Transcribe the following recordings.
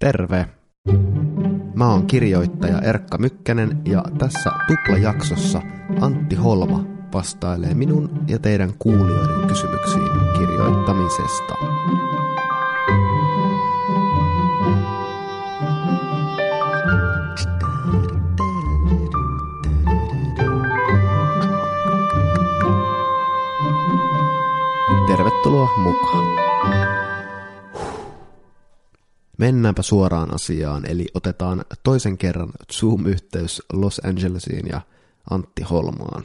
Terve! Mä oon kirjoittaja Erkka Mykkänen ja tässä tuplajaksossa Antti Holma vastailee minun ja teidän kuulijoiden kysymyksiin kirjoittamisesta. Tervetuloa mukaan. Mennäänpä suoraan asiaan, eli otetaan toisen kerran Zoom-yhteys Los Angelesiin ja Antti Holmaan.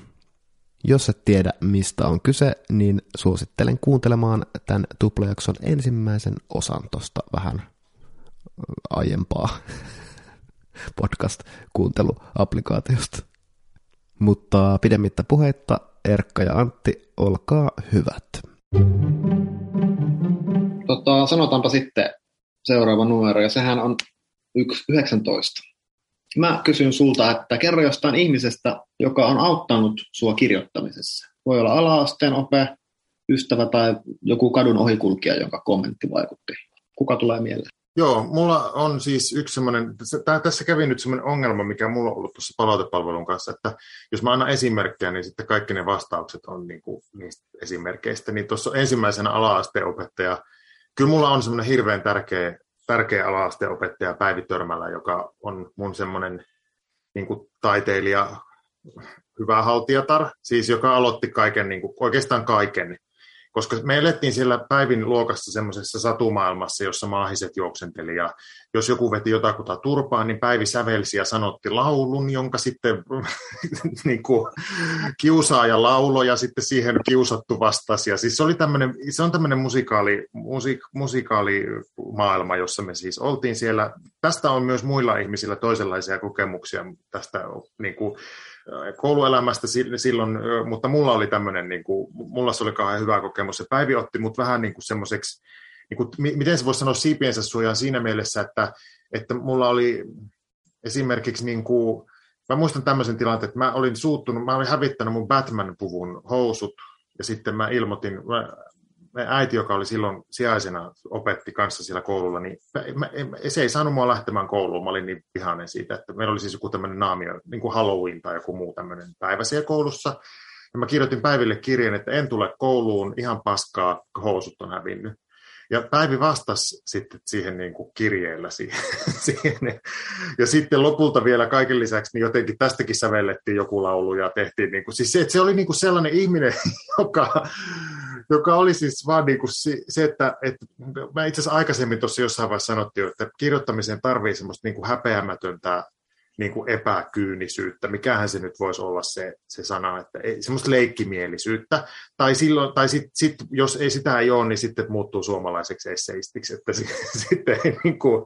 Jos et tiedä, mistä on kyse, niin suosittelen kuuntelemaan tämän tuplajakson ensimmäisen osan tosta vähän aiempaa podcast-kuunteluapplikaatiosta. Mutta pidemmittä puheitta, Erkka ja Antti, olkaa hyvät. Tota, sanotaanpa sitten seuraava numero, ja sehän on 19. Mä kysyn sulta, että kerro jostain ihmisestä, joka on auttanut sua kirjoittamisessa. Voi olla ala-asteen ope, ystävä tai joku kadun ohikulkija, jonka kommentti vaikutti. Kuka tulee mieleen? Joo, mulla on siis yksi semmoinen, tässä kävi nyt semmoinen ongelma, mikä mulla on ollut tuossa palautepalvelun kanssa, että jos mä annan esimerkkejä, niin sitten kaikki ne vastaukset on niin kuin niistä esimerkkeistä. Niin tuossa ensimmäisenä ala-asteen opettaja kyllä mulla on semmoinen hirveän tärkeä, tärkeä ala-asteen opettaja Päivi Törmällä, joka on mun semmoinen niin taiteilija, hyvä haltijatar, siis joka aloitti kaiken, niin kuin, oikeastaan kaiken koska me elettiin siellä päivin luokassa semmoisessa satumaailmassa, jossa maahiset juoksenteli, ja jos joku veti jotakuta turpaa, niin Päivi sävelsi ja sanotti laulun, jonka sitten niin kuin, kiusaaja laulo, ja sitten siihen kiusattu vastasi. Ja siis se, oli tämmöinen, se on tämmöinen musikaali, musik, musikaalimaailma, jossa me siis oltiin siellä. Tästä on myös muilla ihmisillä toisenlaisia kokemuksia tästä niin kuin, kouluelämästä silloin, mutta mulla oli tämmöinen, niin kuin, mulla se oli kauhean hyvä kokemus. Se Päivi otti mut vähän niin kuin semmoiseksi, niin kuin, miten se voisi sanoa siipiensä suojaan siinä mielessä, että, että mulla oli esimerkiksi niin kuin, mä muistan tämmöisen tilanteen, että mä olin suuttunut, mä olin hävittänyt mun Batman-puvun housut, ja sitten mä ilmoitin, mä äiti, joka oli silloin sijaisena, opetti kanssa siellä koululla, niin mä, se ei saanut mua lähtemään kouluun. Mä olin niin vihainen siitä, että meillä oli siis joku tämmöinen naamio, niin kuin Halloween tai joku muu tämmöinen päivä siellä koulussa. Ja mä kirjoitin Päiville kirjeen, että en tule kouluun, ihan paskaa, housut on hävinnyt. Ja Päivi vastasi sitten siihen niin kuin kirjeellä siihen. Ja sitten lopulta vielä kaiken lisäksi niin jotenkin tästäkin sävellettiin joku laulu ja tehtiin, niin kuin, siis se, että se oli niin kuin sellainen ihminen, joka, joka oli siis vaan niin kuin se, että, että mä itse asiassa aikaisemmin tuossa jossain vaiheessa sanottiin, että kirjoittamiseen tarvii semmoista niin kuin häpeämätöntä niin kuin epäkyynisyyttä, mikähän se nyt voisi olla se, se sana, että ei, semmoista leikkimielisyyttä, tai, silloin, tai sit, sit, jos ei sitä ei ole, niin sitten muuttuu suomalaiseksi esseistiksi, että sitten ei niin kuin,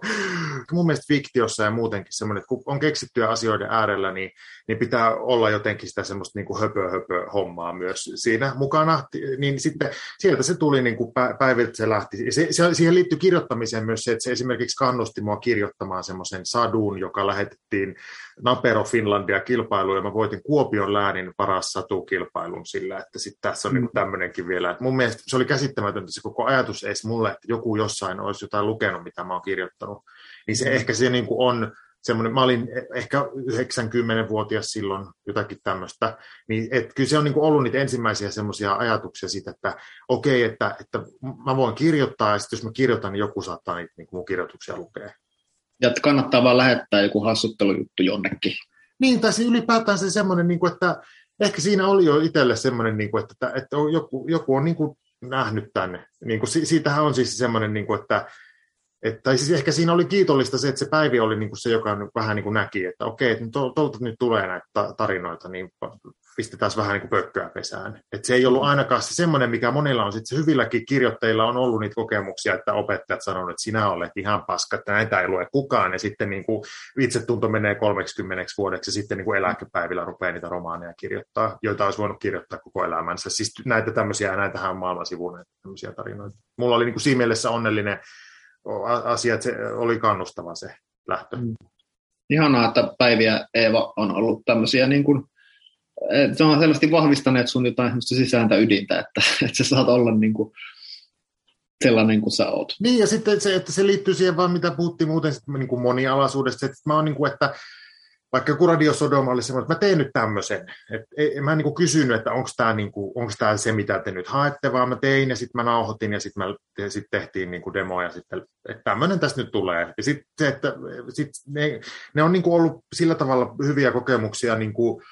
mun mielestä fiktiossa ja muutenkin semmoinen, että kun on keksittyjä asioiden äärellä, niin, niin pitää olla jotenkin sitä semmoista niin kuin höpö, höpö hommaa myös siinä mukana, niin sitten sieltä se tuli niin kuin päiviltä se lähti. Se, se, siihen liittyy kirjoittamiseen myös se, että se esimerkiksi kannusti mua kirjoittamaan semmoisen sadun, joka lähetettiin Napero Finlandia kilpailuun ja mä voitin Kuopion läänin paras satukilpailun sillä, että sitten tässä on mm. niin tämmöinenkin vielä. Et mun mielestä se oli käsittämätöntä se koko ajatus edes mulle, että joku jossain olisi jotain lukenut, mitä mä oon kirjoittanut. Niin se mm. ehkä se niin kuin on semmoinen, mä olin ehkä 90-vuotias silloin, jotakin tämmöistä, niin et kyllä se on niin kuin ollut niitä ensimmäisiä semmoisia ajatuksia siitä, että okei, okay, että, että mä voin kirjoittaa, ja sitten jos mä kirjoitan, niin joku saattaa niitä niin kuin mun kirjoituksia lukea. Ja kannattaa vaan lähettää joku hassuttelujuttu jonnekin. Niin, tai ylipäätään se semmoinen, niin kuin, että ehkä siinä oli jo itselle semmoinen, niin kuin, että, että joku, joku on niin kuin nähnyt tänne. Niin kuin, siitähän on siis semmoinen, niin kuin, että että, siis ehkä siinä oli kiitollista se, että se Päivi oli niin kuin se, joka vähän näki, että okei, että tuolta nyt tulee näitä tarinoita, niin pistetään vähän niin kuin pökköä pesään. Et se ei ollut ainakaan se semmoinen, mikä monilla on, sitten hyvilläkin kirjoittajilla on ollut niitä kokemuksia, että opettajat sanovat, että sinä olet ihan paska, että näitä ei lue kukaan, ja sitten niin kuin itsetunto menee 30 vuodeksi, ja sitten niin kuin eläkepäivillä rupeaa niitä romaaneja kirjoittaa, joita olisi voinut kirjoittaa koko elämänsä. Siis näitä tämmöisiä, näitähän on maailman sivuun, tämmöisiä tarinoita. Mulla oli niin kuin siinä mielessä onnellinen asia, että se oli kannustava se lähtö. Mm. Ihanaa, että Päivi ja Eeva on ollut tämmöisiä niin kuin se on selvästi vahvistaneet sun jotain sisääntä ydintä, että, että sä saat olla niin kuin sellainen kuin sä oot. Niin, ja sitten se, että se liittyy siihen vaan, mitä puhuttiin muuten niin kuin monialaisuudesta, että mä oon niin kuin, että vaikka joku Radio Sodoma oli semmoinen, että mä teen nyt tämmöisen. Et, ei, mä en niin kysynyt, että onko tämä niin se, mitä te nyt haette, vaan mä tein ja sitten mä nauhoitin ja sitten sit tehtiin niin demo ja sitten, että tämmöinen tästä nyt tulee. Ja sitten että sit ne, ne on niin ollut sillä tavalla hyviä kokemuksia niin kuin,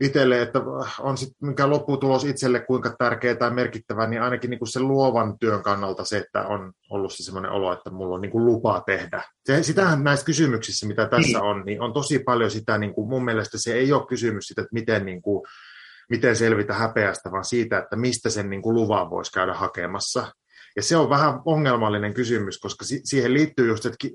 itselle, että on sitten mikä lopputulos itselle kuinka tärkeä tai merkittävä, niin ainakin niin kuin sen luovan työn kannalta se, että on ollut se semmoinen olo, että mulla on niin kuin lupa tehdä. Se, sitähän näissä kysymyksissä, mitä tässä on, niin on tosi paljon sitä, niin kuin mun mielestä se ei ole kysymys siitä, että miten, niin kuin, miten selvitä häpeästä, vaan siitä, että mistä sen niin kuin luvan voisi käydä hakemassa. Ja se on vähän ongelmallinen kysymys, koska siihen liittyy just, että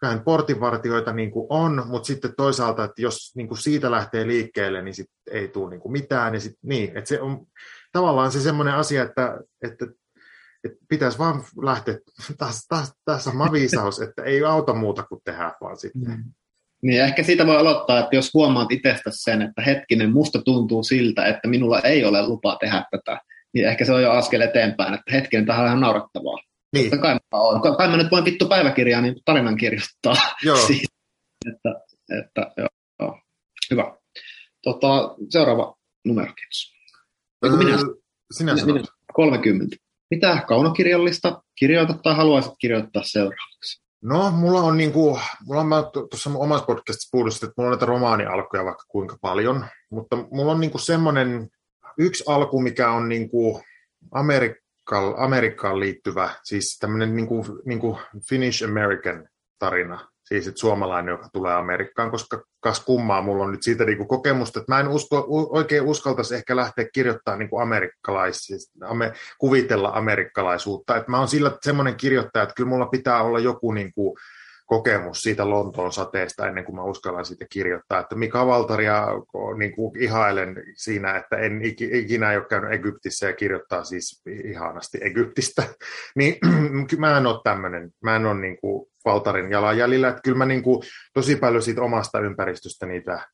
kyllähän portinvartioita niin kuin on, mutta sitten toisaalta, että jos niin kuin siitä lähtee liikkeelle, niin sit ei tule niin kuin mitään. Ja sit, niin, että se on tavallaan se semmoinen asia, että, että, että pitäisi vaan lähteä, tässä on viisaus, että ei auta muuta kuin tehdä vaan sitten. Mm. Niin ehkä siitä voi aloittaa, että jos huomaat itsestä sen, että hetkinen, musta tuntuu siltä, että minulla ei ole lupa tehdä tätä, niin ehkä se on jo askel eteenpäin, että hetkinen, tähän on ihan naurattavaa. Niin. Totta kai mä, oon. kai mä nyt voin vittu päiväkirjaa niin tarinan kirjoittaa. Joo. Siitä, että, että, joo. Hyvä. Tota, seuraava numero, kiitos. Öö, minä, sinä, minä, minä 30. Mitä kaunokirjallista kirjoitat tai haluaisit kirjoittaa seuraavaksi? No, mulla on niin kuin, mulla on tuossa omassa podcastissa puhuttu, että mulla on näitä romaanialkuja vaikka kuinka paljon, mutta mulla on niin kuin semmoinen yksi alku, mikä on niin kuin Amerik- Amerikkaan liittyvä, siis tämmöinen niin kuin, niin kuin Finnish American tarina, siis että suomalainen, joka tulee Amerikkaan, koska kas kummaa, mulla on nyt siitä niin kuin kokemusta, että mä en usko, oikein uskaltaisi ehkä lähteä kirjoittamaan niin amerikkalais, siis ame, kuvitella amerikkalaisuutta, että mä oon sillä semmoinen kirjoittaja, että kyllä mulla pitää olla joku niin kuin, kokemus siitä Lontoon sateesta ennen kuin mä uskallan siitä kirjoittaa. Että Mika Valtaria niin kuin ihailen siinä, että en ikinä ole käynyt Egyptissä ja kirjoittaa siis ihanasti Egyptistä. Niin mä en ole tämmöinen, mä en ole niin kuin Valtarin jalanjäljellä. Että kyllä mä niin kuin tosi paljon siitä omasta ympäristöstä niitä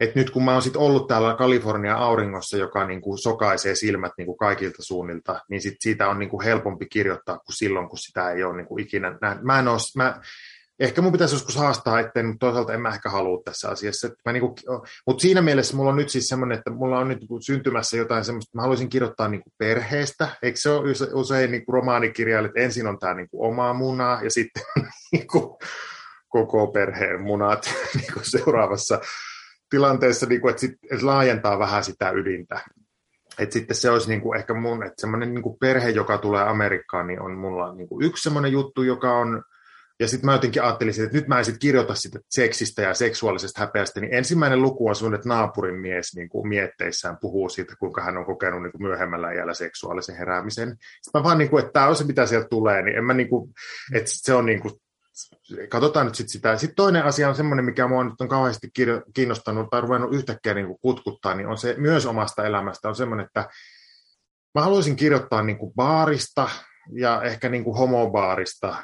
et nyt kun mä oon sit ollut täällä Kalifornian auringossa, joka niin kuin sokaisee silmät niin kuin kaikilta suunnilta, niin sit siitä on niin kuin helpompi kirjoittaa kuin silloin, kun sitä ei ole niin kuin ikinä nähnyt. Mä en ole, mä, ehkä mun pitäisi joskus haastaa eteen, mutta toisaalta en mä ehkä halua tässä asiassa. Että mä niinku, mutta siinä mielessä mulla on nyt siis semmoinen, että mulla on nyt niinku syntymässä jotain semmoista, että mä haluaisin kirjoittaa niinku perheestä. Eikö se ole usein niinku romaanikirjailijat, että ensin on tämä niinku omaa munaa ja sitten niinku koko perheen munat niinku seuraavassa tilanteessa, niinku, että, sit, että laajentaa vähän sitä ydintä. Et sitten se olisi niinku ehkä mun, että semmoinen niinku perhe, joka tulee Amerikkaan, niin on mulla niinku yksi semmoinen juttu, joka on ja sitten mä jotenkin ajattelin, että nyt mä en sitten kirjoita sitä seksistä ja seksuaalisesta häpeästä, niin ensimmäinen luku on sun, että naapurin mies niin kuin mietteissään puhuu siitä, kuinka hän on kokenut niin kuin myöhemmällä iällä seksuaalisen heräämisen. Sitten mä vaan, niin kuin, että tämä on se, mitä sieltä tulee, niin en mä niin kuin, että se on niin kuin, katsotaan nyt sitten sitä. Sitten toinen asia on semmoinen, mikä mua nyt on kauheasti kiinnostanut tai ruvennut yhtäkkiä niin kuin kutkuttaa, niin on se myös omasta elämästä, on semmoinen, että mä haluaisin kirjoittaa niin kuin baarista, ja ehkä niin kuin homobaarista,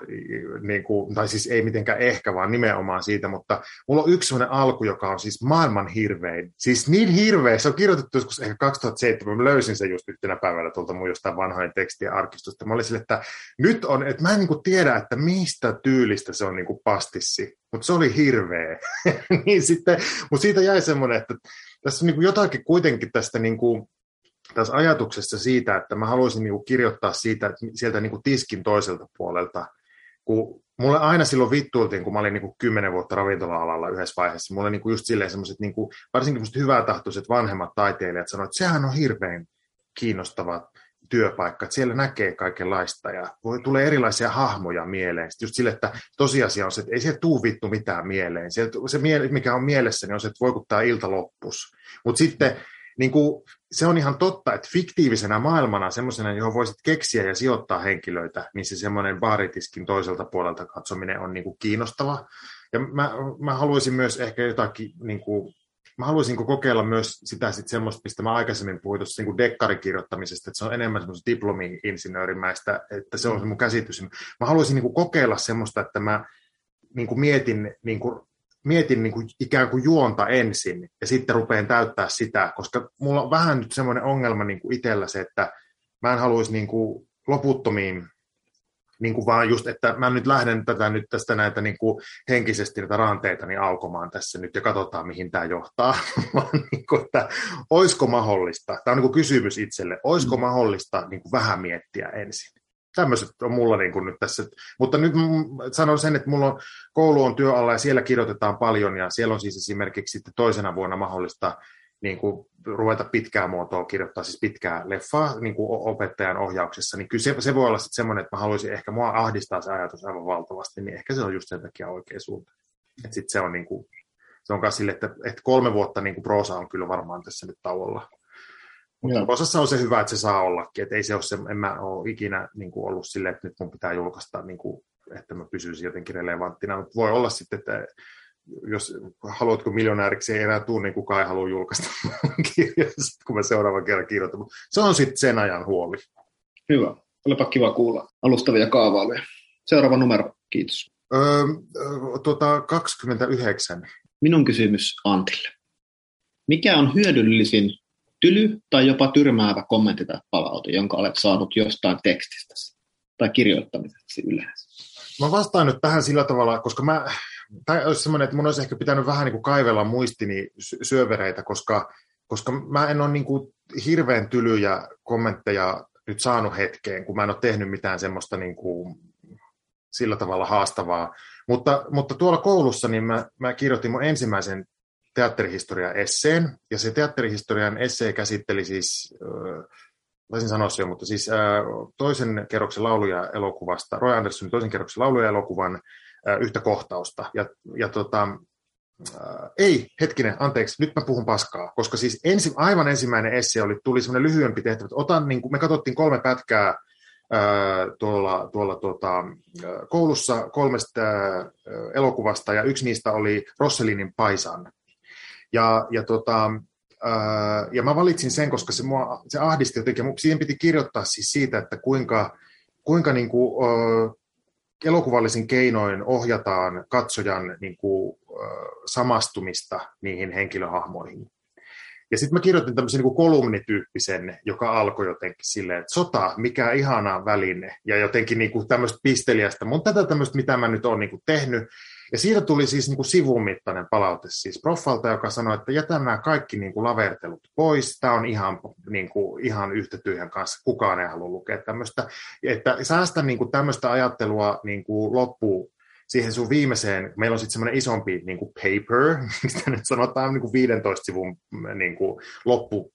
niin kuin, tai siis ei mitenkään ehkä, vaan nimenomaan siitä, mutta mulla on yksi sellainen alku, joka on siis maailman hirvein. Siis niin hirveä, se on kirjoitettu joskus ehkä 2007, mä löysin sen just yhtenä päivänä tuolta mun jostain vanhojen tekstien arkistosta. Mä olin sille, että nyt on, että mä en niin kuin tiedä, että mistä tyylistä se on niin kuin pastissi, mutta se oli hirveä. niin sitten, mutta siitä jäi semmoinen, että tässä on niin kuin jotakin kuitenkin tästä niin kuin, tässä ajatuksessa siitä, että mä haluaisin niin kirjoittaa siitä, sieltä niin tiskin toiselta puolelta, kun mulle aina silloin vittuiltiin, kun mä olin niin kymmenen vuotta ravintola-alalla yhdessä vaiheessa, mulle niin just silleen semmoiset, niin kuin, varsinkin hyvää tahtoiset vanhemmat taiteilijat sanoivat, että sehän on hirveän kiinnostava työpaikka, että siellä näkee kaikenlaista ja voi, tulee erilaisia hahmoja mieleen. Sitten just sille, että tosiasia on se, että ei se tuu vittu mitään mieleen. Se, se mikä on mielessä, niin on se, että voi kun tämä ilta loppus. Mutta sitten niin kuin, se on ihan totta, että fiktiivisenä maailmana, semmoisena, johon voisit keksiä ja sijoittaa henkilöitä, niin se semmoinen baaritiskin toiselta puolelta katsominen on niin kuin kiinnostava. Ja mä, mä haluaisin myös ehkä jotakin, niin kuin, mä haluaisin kokeilla myös sitä sit semmoista, mistä mä aikaisemmin puhuin tuossa niin dekkarikirjoittamisesta, että se on enemmän semmoista diplomi-insinöörimäistä, että se on se mun käsitys. Mä haluaisin niin kuin kokeilla semmoista, että mä niin kuin mietin niin kuin mietin niin kuin ikään kuin juonta ensin ja sitten rupean täyttää sitä, koska mulla on vähän nyt semmoinen ongelma niin kuin itsellä se, että mä en haluaisi niin kuin loputtomiin niin kuin vaan just, että mä nyt lähden tätä nyt tästä näitä niin kuin henkisesti näitä ranteita niin aukomaan tässä nyt ja katsotaan, mihin tämä johtaa. niin kuin, että olisiko mahdollista, tämä on niin kuin kysymys itselle, olisiko mm. mahdollista niin kuin vähän miettiä ensin tämmöiset on mulla niin kuin nyt tässä. Mutta nyt sanon sen, että mulla on, koulu on työ alla ja siellä kirjoitetaan paljon ja siellä on siis esimerkiksi sitten toisena vuonna mahdollista niin kuin ruveta pitkää muotoa kirjoittaa, siis pitkää leffaa niin kuin opettajan ohjauksessa, niin kyllä se, se voi olla sitten semmoinen, että mä haluaisin, ehkä mua ahdistaa se ajatus aivan valtavasti, niin ehkä se on just sen takia oikea suunta. Sitten se on niin kuin, se on sille, että, että kolme vuotta niin kuin proosa on kyllä varmaan tässä nyt tauolla. Mutta Joo. osassa on se hyvä, että se saa ollakin, että ei se ole se, en mä ole ikinä niin kuin ollut silleen, että nyt mun pitää julkaista, niin kuin, että mä pysyisin jotenkin relevanttina, mutta voi olla sitten, että jos haluatko miljonääriksi, ei enää tule, niin kukaan ei halua julkaista kirjaa, kun mä seuraavan kerran kirjoitan. Se on sitten sen ajan huoli. Hyvä. Olipa kiva kuulla alustavia kaavailuja. Seuraava numero, kiitos. Öö, tota, 29. Minun kysymys Antille. Mikä on hyödyllisin tyly tai jopa tyrmäävä kommentti tai palaute, jonka olet saanut jostain tekstistä tai kirjoittamisesta yleensä? Mä vastaan nyt tähän sillä tavalla, koska mä, tämä olisi semmoinen, että mun olisi ehkä pitänyt vähän niin kuin kaivella muistini syövereitä, koska, koska mä en ole niin kuin hirveän tylyjä kommentteja nyt saanut hetkeen, kun mä en ole tehnyt mitään semmoista niin kuin sillä tavalla haastavaa. Mutta, mutta tuolla koulussa niin mä, mä kirjoitin mun ensimmäisen teatterihistorian esseen, ja se teatterihistorian essee käsitteli siis, äh, taisin sanoa se jo, mutta siis äh, toisen kerroksen lauluja elokuvasta, Roy Andersonin toisen kerroksen lauluja elokuvan äh, yhtä kohtausta. Ja, ja tota, äh, ei, hetkinen, anteeksi, nyt mä puhun paskaa, koska siis ensi, aivan ensimmäinen esse oli, tuli semmoinen lyhyempi tehtävä, että otan, niin kuin, me katsottiin kolme pätkää tuolla, tuolla tuota, koulussa kolmesta elokuvasta, ja yksi niistä oli Rosselinin Paisan. Ja, ja, tota, ää, ja mä valitsin sen, koska se, mua, se ahdisti jotenkin. Siihen piti kirjoittaa siis siitä, että kuinka, kuinka niin kuin, ää, elokuvallisin keinoin ohjataan katsojan niin kuin, ää, samastumista niihin henkilöhahmoihin. Ja sitten mä kirjoitin tämmöisen niin kolumnityyppisen, joka alkoi jotenkin silleen, että sota, mikä ihana väline, ja jotenkin niin tämmöistä pisteliästä, mutta tätä tämmöistä, mitä mä nyt oon niin tehnyt, ja siitä tuli siis niin kuin sivun mittainen palaute siis proffalta, joka sanoi, että jätä nämä kaikki niin kuin lavertelut pois. Tämä on ihan, niin kuin, ihan yhtä tyhjän kanssa. Kukaan ei halua lukea tämmöistä. Että säästä niin kuin tämmöistä ajattelua niin kuin loppuun siihen sun viimeiseen, meillä on sitten semmoinen isompi niin kuin paper, mistä nyt sanotaan niin kuin 15 sivun niin kuin loppu,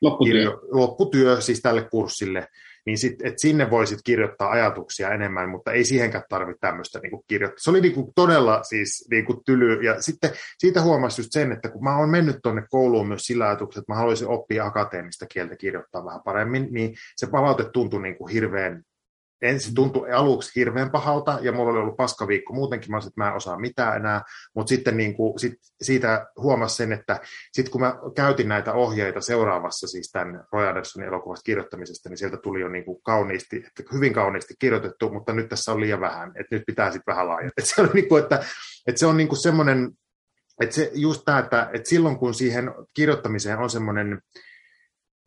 lopputyö. Lopputyö siis tälle kurssille, niin sit, et sinne voisit kirjoittaa ajatuksia enemmän, mutta ei siihenkään tarvitse tämmöistä niin kirjoittaa. Se oli niin kuin todella siis niin kuin tyly, ja sitten siitä huomasi just sen, että kun mä oon mennyt tuonne kouluun myös sillä ajatuksella, että mä haluaisin oppia akateemista kieltä kirjoittaa vähän paremmin, niin se palaute tuntui niin kuin hirveän ensin tuntui aluksi hirveän pahalta, ja mulla oli ollut paska viikko muutenkin, mä olisin, että mä en osaa mitään enää, mutta sitten niin kuin, sit siitä huomasin sen, että sitten kun mä käytin näitä ohjeita seuraavassa, siis tämän Roy Andersonin elokuvasta kirjoittamisesta, niin sieltä tuli jo niin kuin kauniisti, että hyvin kauniisti kirjoitettu, mutta nyt tässä on liian vähän, että nyt pitää sitten vähän laajentaa. Että se, on niin kuin, että, että se on niin kuin semmoinen, että se just tämä, että, että silloin kun siihen kirjoittamiseen on semmoinen,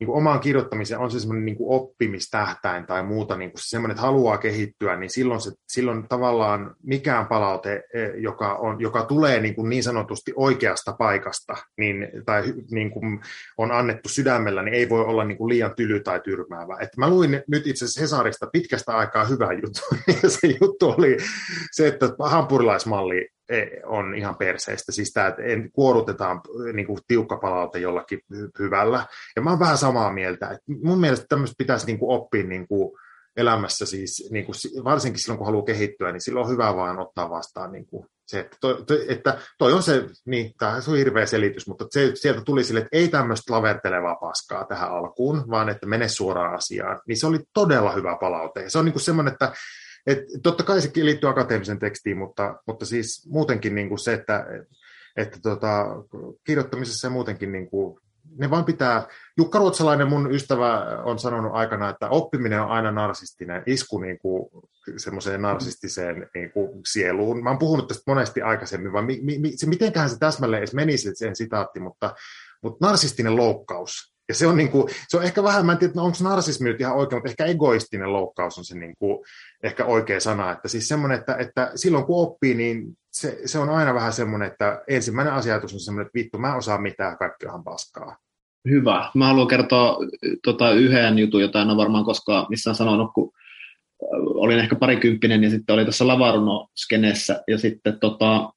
niin kuin omaan kirjoittamiseen on se semmoinen niin oppimistähtäin tai muuta, niin kuin semmoinen, että haluaa kehittyä, niin silloin, se, silloin tavallaan mikään palaute, e, joka, on, joka tulee niin, kuin niin sanotusti oikeasta paikasta niin, tai niin kuin on annettu sydämellä, niin ei voi olla niin kuin liian tyly tai tyrmäävä. Että mä luin nyt itse asiassa Hesarista pitkästä aikaa hyvä juttu, ja se juttu oli se, että hampurilaismalli on ihan perseistä. Siis tämä, että kuorutetaan niin kuin tiukka palaute jollakin hyvällä. Ja mä oon vähän samaa mieltä. Että mun mielestä tämmöistä pitäisi niin kuin oppia niin kuin elämässä, siis, niin kuin, varsinkin silloin kun haluaa kehittyä, niin silloin on hyvä vaan ottaa vastaan niin kuin se, että toi, toi, että toi on se, niin, tämä on hirveä selitys, mutta se, sieltä tuli sille, että ei tämmöistä lavertelevaa paskaa tähän alkuun, vaan että mene suoraan asiaan. Niin se oli todella hyvä palaute. Ja se on niin kuin semmoinen, että et, totta kai se liittyy akateemisen tekstiin, mutta, mutta siis muutenkin niin kuin se, että, että tota, kirjoittamisessa ja muutenkin niin kuin, ne vaan pitää, Jukka Ruotsalainen mun ystävä on sanonut aikana, että oppiminen on aina narsistinen isku niin kuin semmoiseen narsistiseen niin kuin sieluun. Mä oon puhunut tästä monesti aikaisemmin, vaan mi, mi, se, mitenköhän se täsmälleen edes menisi sen sitaatti, mutta, mutta narsistinen loukkaus. Ja se on, niin kuin, se on ehkä vähän, mä en tiedä, onko narsismi nyt ihan oikein, mutta ehkä egoistinen loukkaus on se niin kuin, ehkä oikea sana. Että siis semmoinen, että, että silloin kun oppii, niin se, se on aina vähän semmoinen, että ensimmäinen asiatus on semmoinen, että vittu, mä osaan mitään, kaikki onhan paskaa. Hyvä. Mä haluan kertoa tota, yhden jutun, jota en ole varmaan koskaan missään sanonut, kun olin ehkä parikymppinen ja sitten oli tuossa lavarunoskenessä ja sitten tota,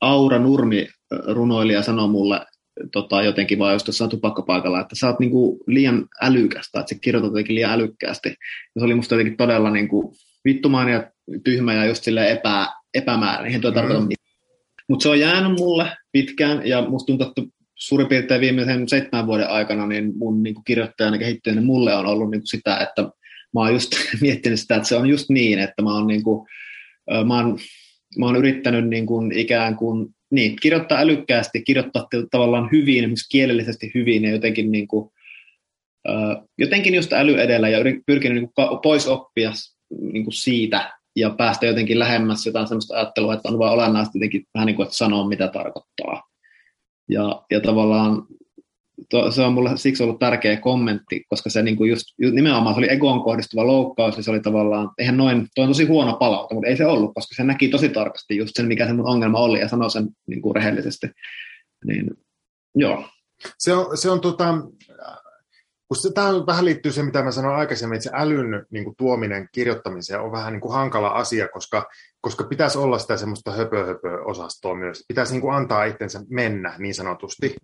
Aura Nurmi runoilija sanoi mulle tota, jotenkin vaan just jossain tupakkapaikalla, että sä oot niinku liian älykästä, että sä kirjoitat jotenkin liian älykkäästi. Ja se oli musta jotenkin todella niinku vittumainen ja tyhmä ja just sille epä, epämäärä. Eihän tuo mm. tarkoita mitään. Mutta se on jäänyt mulle pitkään ja musta tuntuu, että suurin piirtein viimeisen seitsemän vuoden aikana niin mun niin kirjoittajana kehittyminen mulle on ollut niin sitä, että mä oon just miettinyt sitä, että se on just niin, että mä oon, niin kuin, mä oon, mä oon yrittänyt niin kuin ikään kuin niin, kirjoittaa älykkäästi, kirjoittaa tavallaan hyvin, esimerkiksi kielellisesti hyvin ja jotenkin, niin kuin, jotenkin just äly edellä ja pyrkinyt niin kuin pois oppia niin kuin siitä ja päästä jotenkin lähemmäs jotain sellaista ajattelua, että on vain olennaista jotenkin vähän niin kuin, että sanoa, mitä tarkoittaa. Ja, ja tavallaan to, se on mulle siksi ollut tärkeä kommentti, koska se niin kuin just, nimenomaan se oli egoon kohdistuva loukkaus ja se oli tavallaan, eihän noin, toi on tosi huono palaute, mutta ei se ollut, koska se näki tosi tarkasti just sen, mikä se mun ongelma oli ja sanoi sen niin kuin rehellisesti. Niin, joo. Se on, se on tota, kun se, tähän vähän liittyy se, mitä mä sanoin aikaisemmin, että se älyn niin kuin, tuominen kirjoittamiseen on vähän niin kuin, hankala asia, koska, koska pitäisi olla sitä semmoista höpö-höpö-osastoa myös. Pitäisi niin kuin, antaa itsensä mennä niin sanotusti.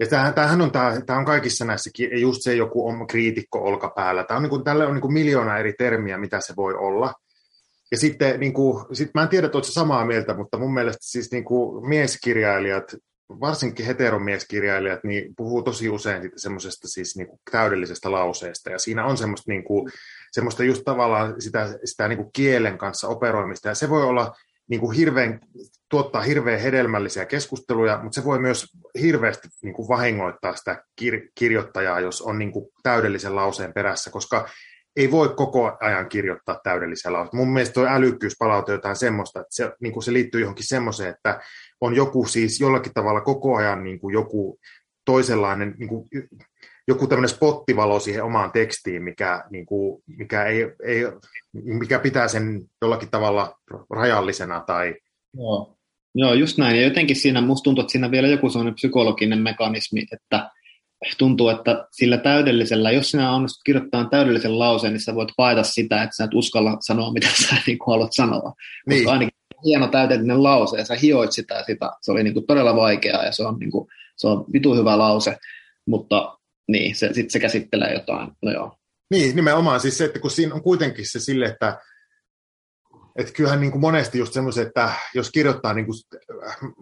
Ja tämähän, on, tämä, on kaikissa näissä, just se joku on kriitikko olkapäällä. Tämä on, niin kuin, tälle on niin kuin miljoona eri termiä, mitä se voi olla. Ja sitten, niin kuin, sit mä en tiedä, että samaa mieltä, mutta mun mielestä siis niin kuin mieskirjailijat, varsinkin heteromieskirjailijat, niin puhuu tosi usein semmoisesta siis niin kuin täydellisestä lauseesta. Ja siinä on semmoista, niin kuin, semmoista just tavallaan sitä, sitä niin kuin kielen kanssa operoimista. Ja se voi olla niin kuin hirveän, tuottaa hirveän hedelmällisiä keskusteluja, mutta se voi myös hirveästi niin kuin vahingoittaa sitä kir- kirjoittajaa, jos on niin kuin täydellisen lauseen perässä, koska ei voi koko ajan kirjoittaa täydellisiä lauseita. Mun mielestä tuo älykkyyspalaute jotain semmoista, että se, niin kuin se liittyy johonkin semmoiseen, että on joku siis jollakin tavalla koko ajan niin kuin joku toisenlainen, niin kuin joku tämmöinen spottivalo siihen omaan tekstiin, mikä, niin kuin, mikä, ei, ei, mikä pitää sen jollakin tavalla rajallisena. Tai... Joo. Joo, just näin. Ja jotenkin siinä, musta tuntuu, että siinä vielä joku sellainen psykologinen mekanismi, että tuntuu, että sillä täydellisellä, jos sinä onnistut kirjoittamaan täydellisen lauseen, niin sä voit paeta sitä, että sä et uskalla sanoa, mitä sä niin kuin haluat sanoa. Niin. Koska ainakin hieno täydellinen lause, ja sä hioit sitä ja sitä. Se oli niin kuin todella vaikeaa, ja se on, niin kuin, se on vitu hyvä lause, mutta niin, se, sit se käsittelee jotain. No joo. Niin, nimenomaan siis se, että kun siinä on kuitenkin se sille, että että kyllähän niin kuin monesti just semmoiset, että jos kirjoittaa, niin kuin,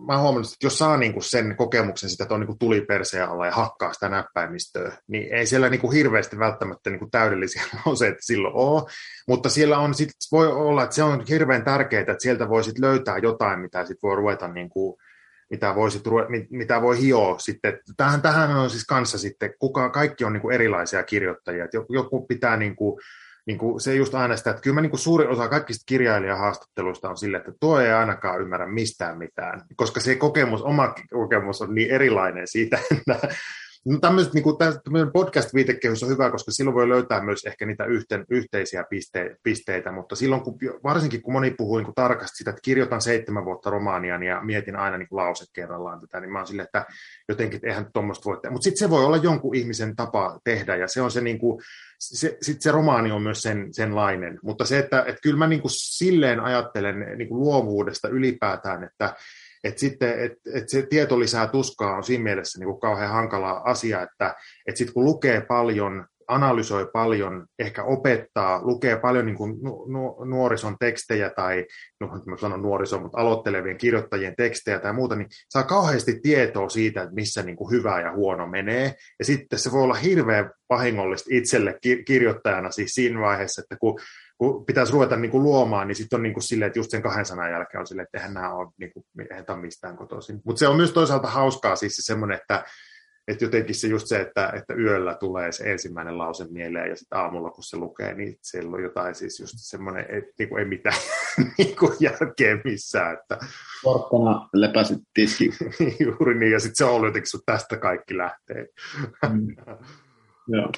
mä huomannut, että jos saa niin kuin sen kokemuksen sitä, että on niin kuin tuli perseen alla ja hakkaa sitä näppäimistöä, niin ei siellä niin kuin hirveästi välttämättä niin kuin täydellisiä lauseita silloin ole, mutta siellä on sit, voi olla, että se on hirveän tärkeää, että sieltä voi sit löytää jotain, mitä sit voi ruveta niin kuin mitä, voi, sit, mitä voi hioa sitten. Tähän, tähän on siis kanssa sitten, kuka, kaikki on niin kuin erilaisia kirjoittajia. Joku pitää niin kuin, niin kuin se just aina sitä, että kyllä mä niin suurin osa kaikista kirjailijahaastatteluista on sille, että tuo ei ainakaan ymmärrä mistään mitään, koska se kokemus, oma kokemus on niin erilainen siitä, että No tämmöiset, niin kuin, tämmöinen podcast-viitekehys on hyvä, koska silloin voi löytää myös ehkä niitä yhten, yhteisiä piste, pisteitä, mutta silloin, kun, varsinkin kun moni puhuu niin kuin tarkasti sitä, että kirjoitan seitsemän vuotta romaania ja mietin aina niin kuin lause kerrallaan tätä, niin mä oon silleen, että jotenkin eihän tuommoista voi tehdä. Mutta sitten se voi olla jonkun ihmisen tapa tehdä, ja se on se, niin kuin, se, sit se romaani on myös sen, senlainen. Mutta se, että, että kyllä mä niin kuin silleen ajattelen niin kuin luovuudesta ylipäätään, että et sitten, et, et se tieto lisää tuskaa on siinä mielessä niin kuin kauhean hankala asia, että et sitten kun lukee paljon, analysoi paljon, ehkä opettaa, lukee paljon niin kuin nu, nu, nuorison tekstejä tai, no mä sanon nuorison, mutta aloittelevien kirjoittajien tekstejä tai muuta, niin saa kauheasti tietoa siitä, että missä niin kuin hyvä ja huono menee. Ja sitten se voi olla hirveän vahingollista itselle kirjoittajana siis siinä vaiheessa, että kun kun pitäisi ruveta niin kuin luomaan, niin sitten on niin kuin silleen, että just sen kahden sanan jälkeen on silleen, että eihän nämä ole, niin kuin, eihän tämä mistään kotoisin. Mutta se on myös toisaalta hauskaa siis se semmoinen, että, että jotenkin se just se, että, että yöllä tulee se ensimmäinen lause mieleen ja sitten aamulla kun se lukee, niin siellä on jotain siis just semmoinen, että niin kuin ei mitään niin kuin järkeä missään. Että... Porkkana lepäsit tiski. Juuri niin, ja sitten se on ollut jotenkin, että tästä kaikki lähtee. Mm. Joo.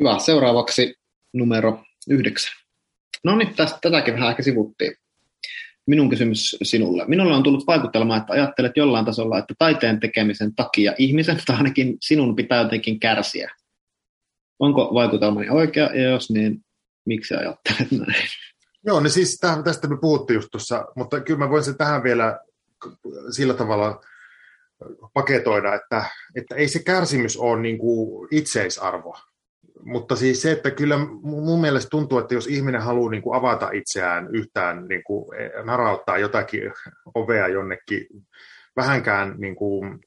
Hyvä. Seuraavaksi numero yhdeksän. No niin, tästä, tätäkin vähän ehkä sivuttiin. Minun kysymys sinulle. Minulle on tullut vaikutelma, että ajattelet jollain tasolla, että taiteen tekemisen takia ihmisen tai ainakin sinun pitää jotenkin kärsiä. Onko vaikutelmani oikea, ja jos niin, miksi ajattelet näin? Joo, niin siis tästä me puhuttiin just tuossa, mutta kyllä mä voisin tähän vielä sillä tavalla paketoida, että, että ei se kärsimys ole niin kuin itseisarvo. Mutta siis se, että kyllä mun mielestä tuntuu, että jos ihminen haluaa niin kuin avata itseään yhtään, niin kuin e, narauttaa jotakin ovea jonnekin vähänkään niin kuin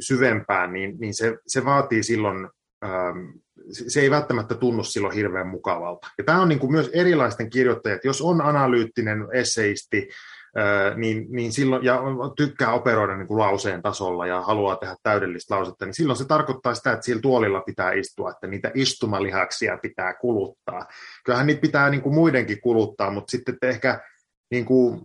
syvempään, niin, niin se, se vaatii silloin ähm, se ei välttämättä tunnu silloin hirveän mukavalta. Ja tämä on niin kuin myös erilaisten kirjoittajat, jos on analyyttinen esseisti, niin, niin silloin, ja tykkää operoida niin kuin lauseen tasolla ja haluaa tehdä täydellistä lausetta, niin silloin se tarkoittaa sitä, että siellä tuolilla pitää istua, että niitä istumalihaksia pitää kuluttaa. Kyllähän niitä pitää niin kuin muidenkin kuluttaa, mutta sitten että ehkä niin kuin,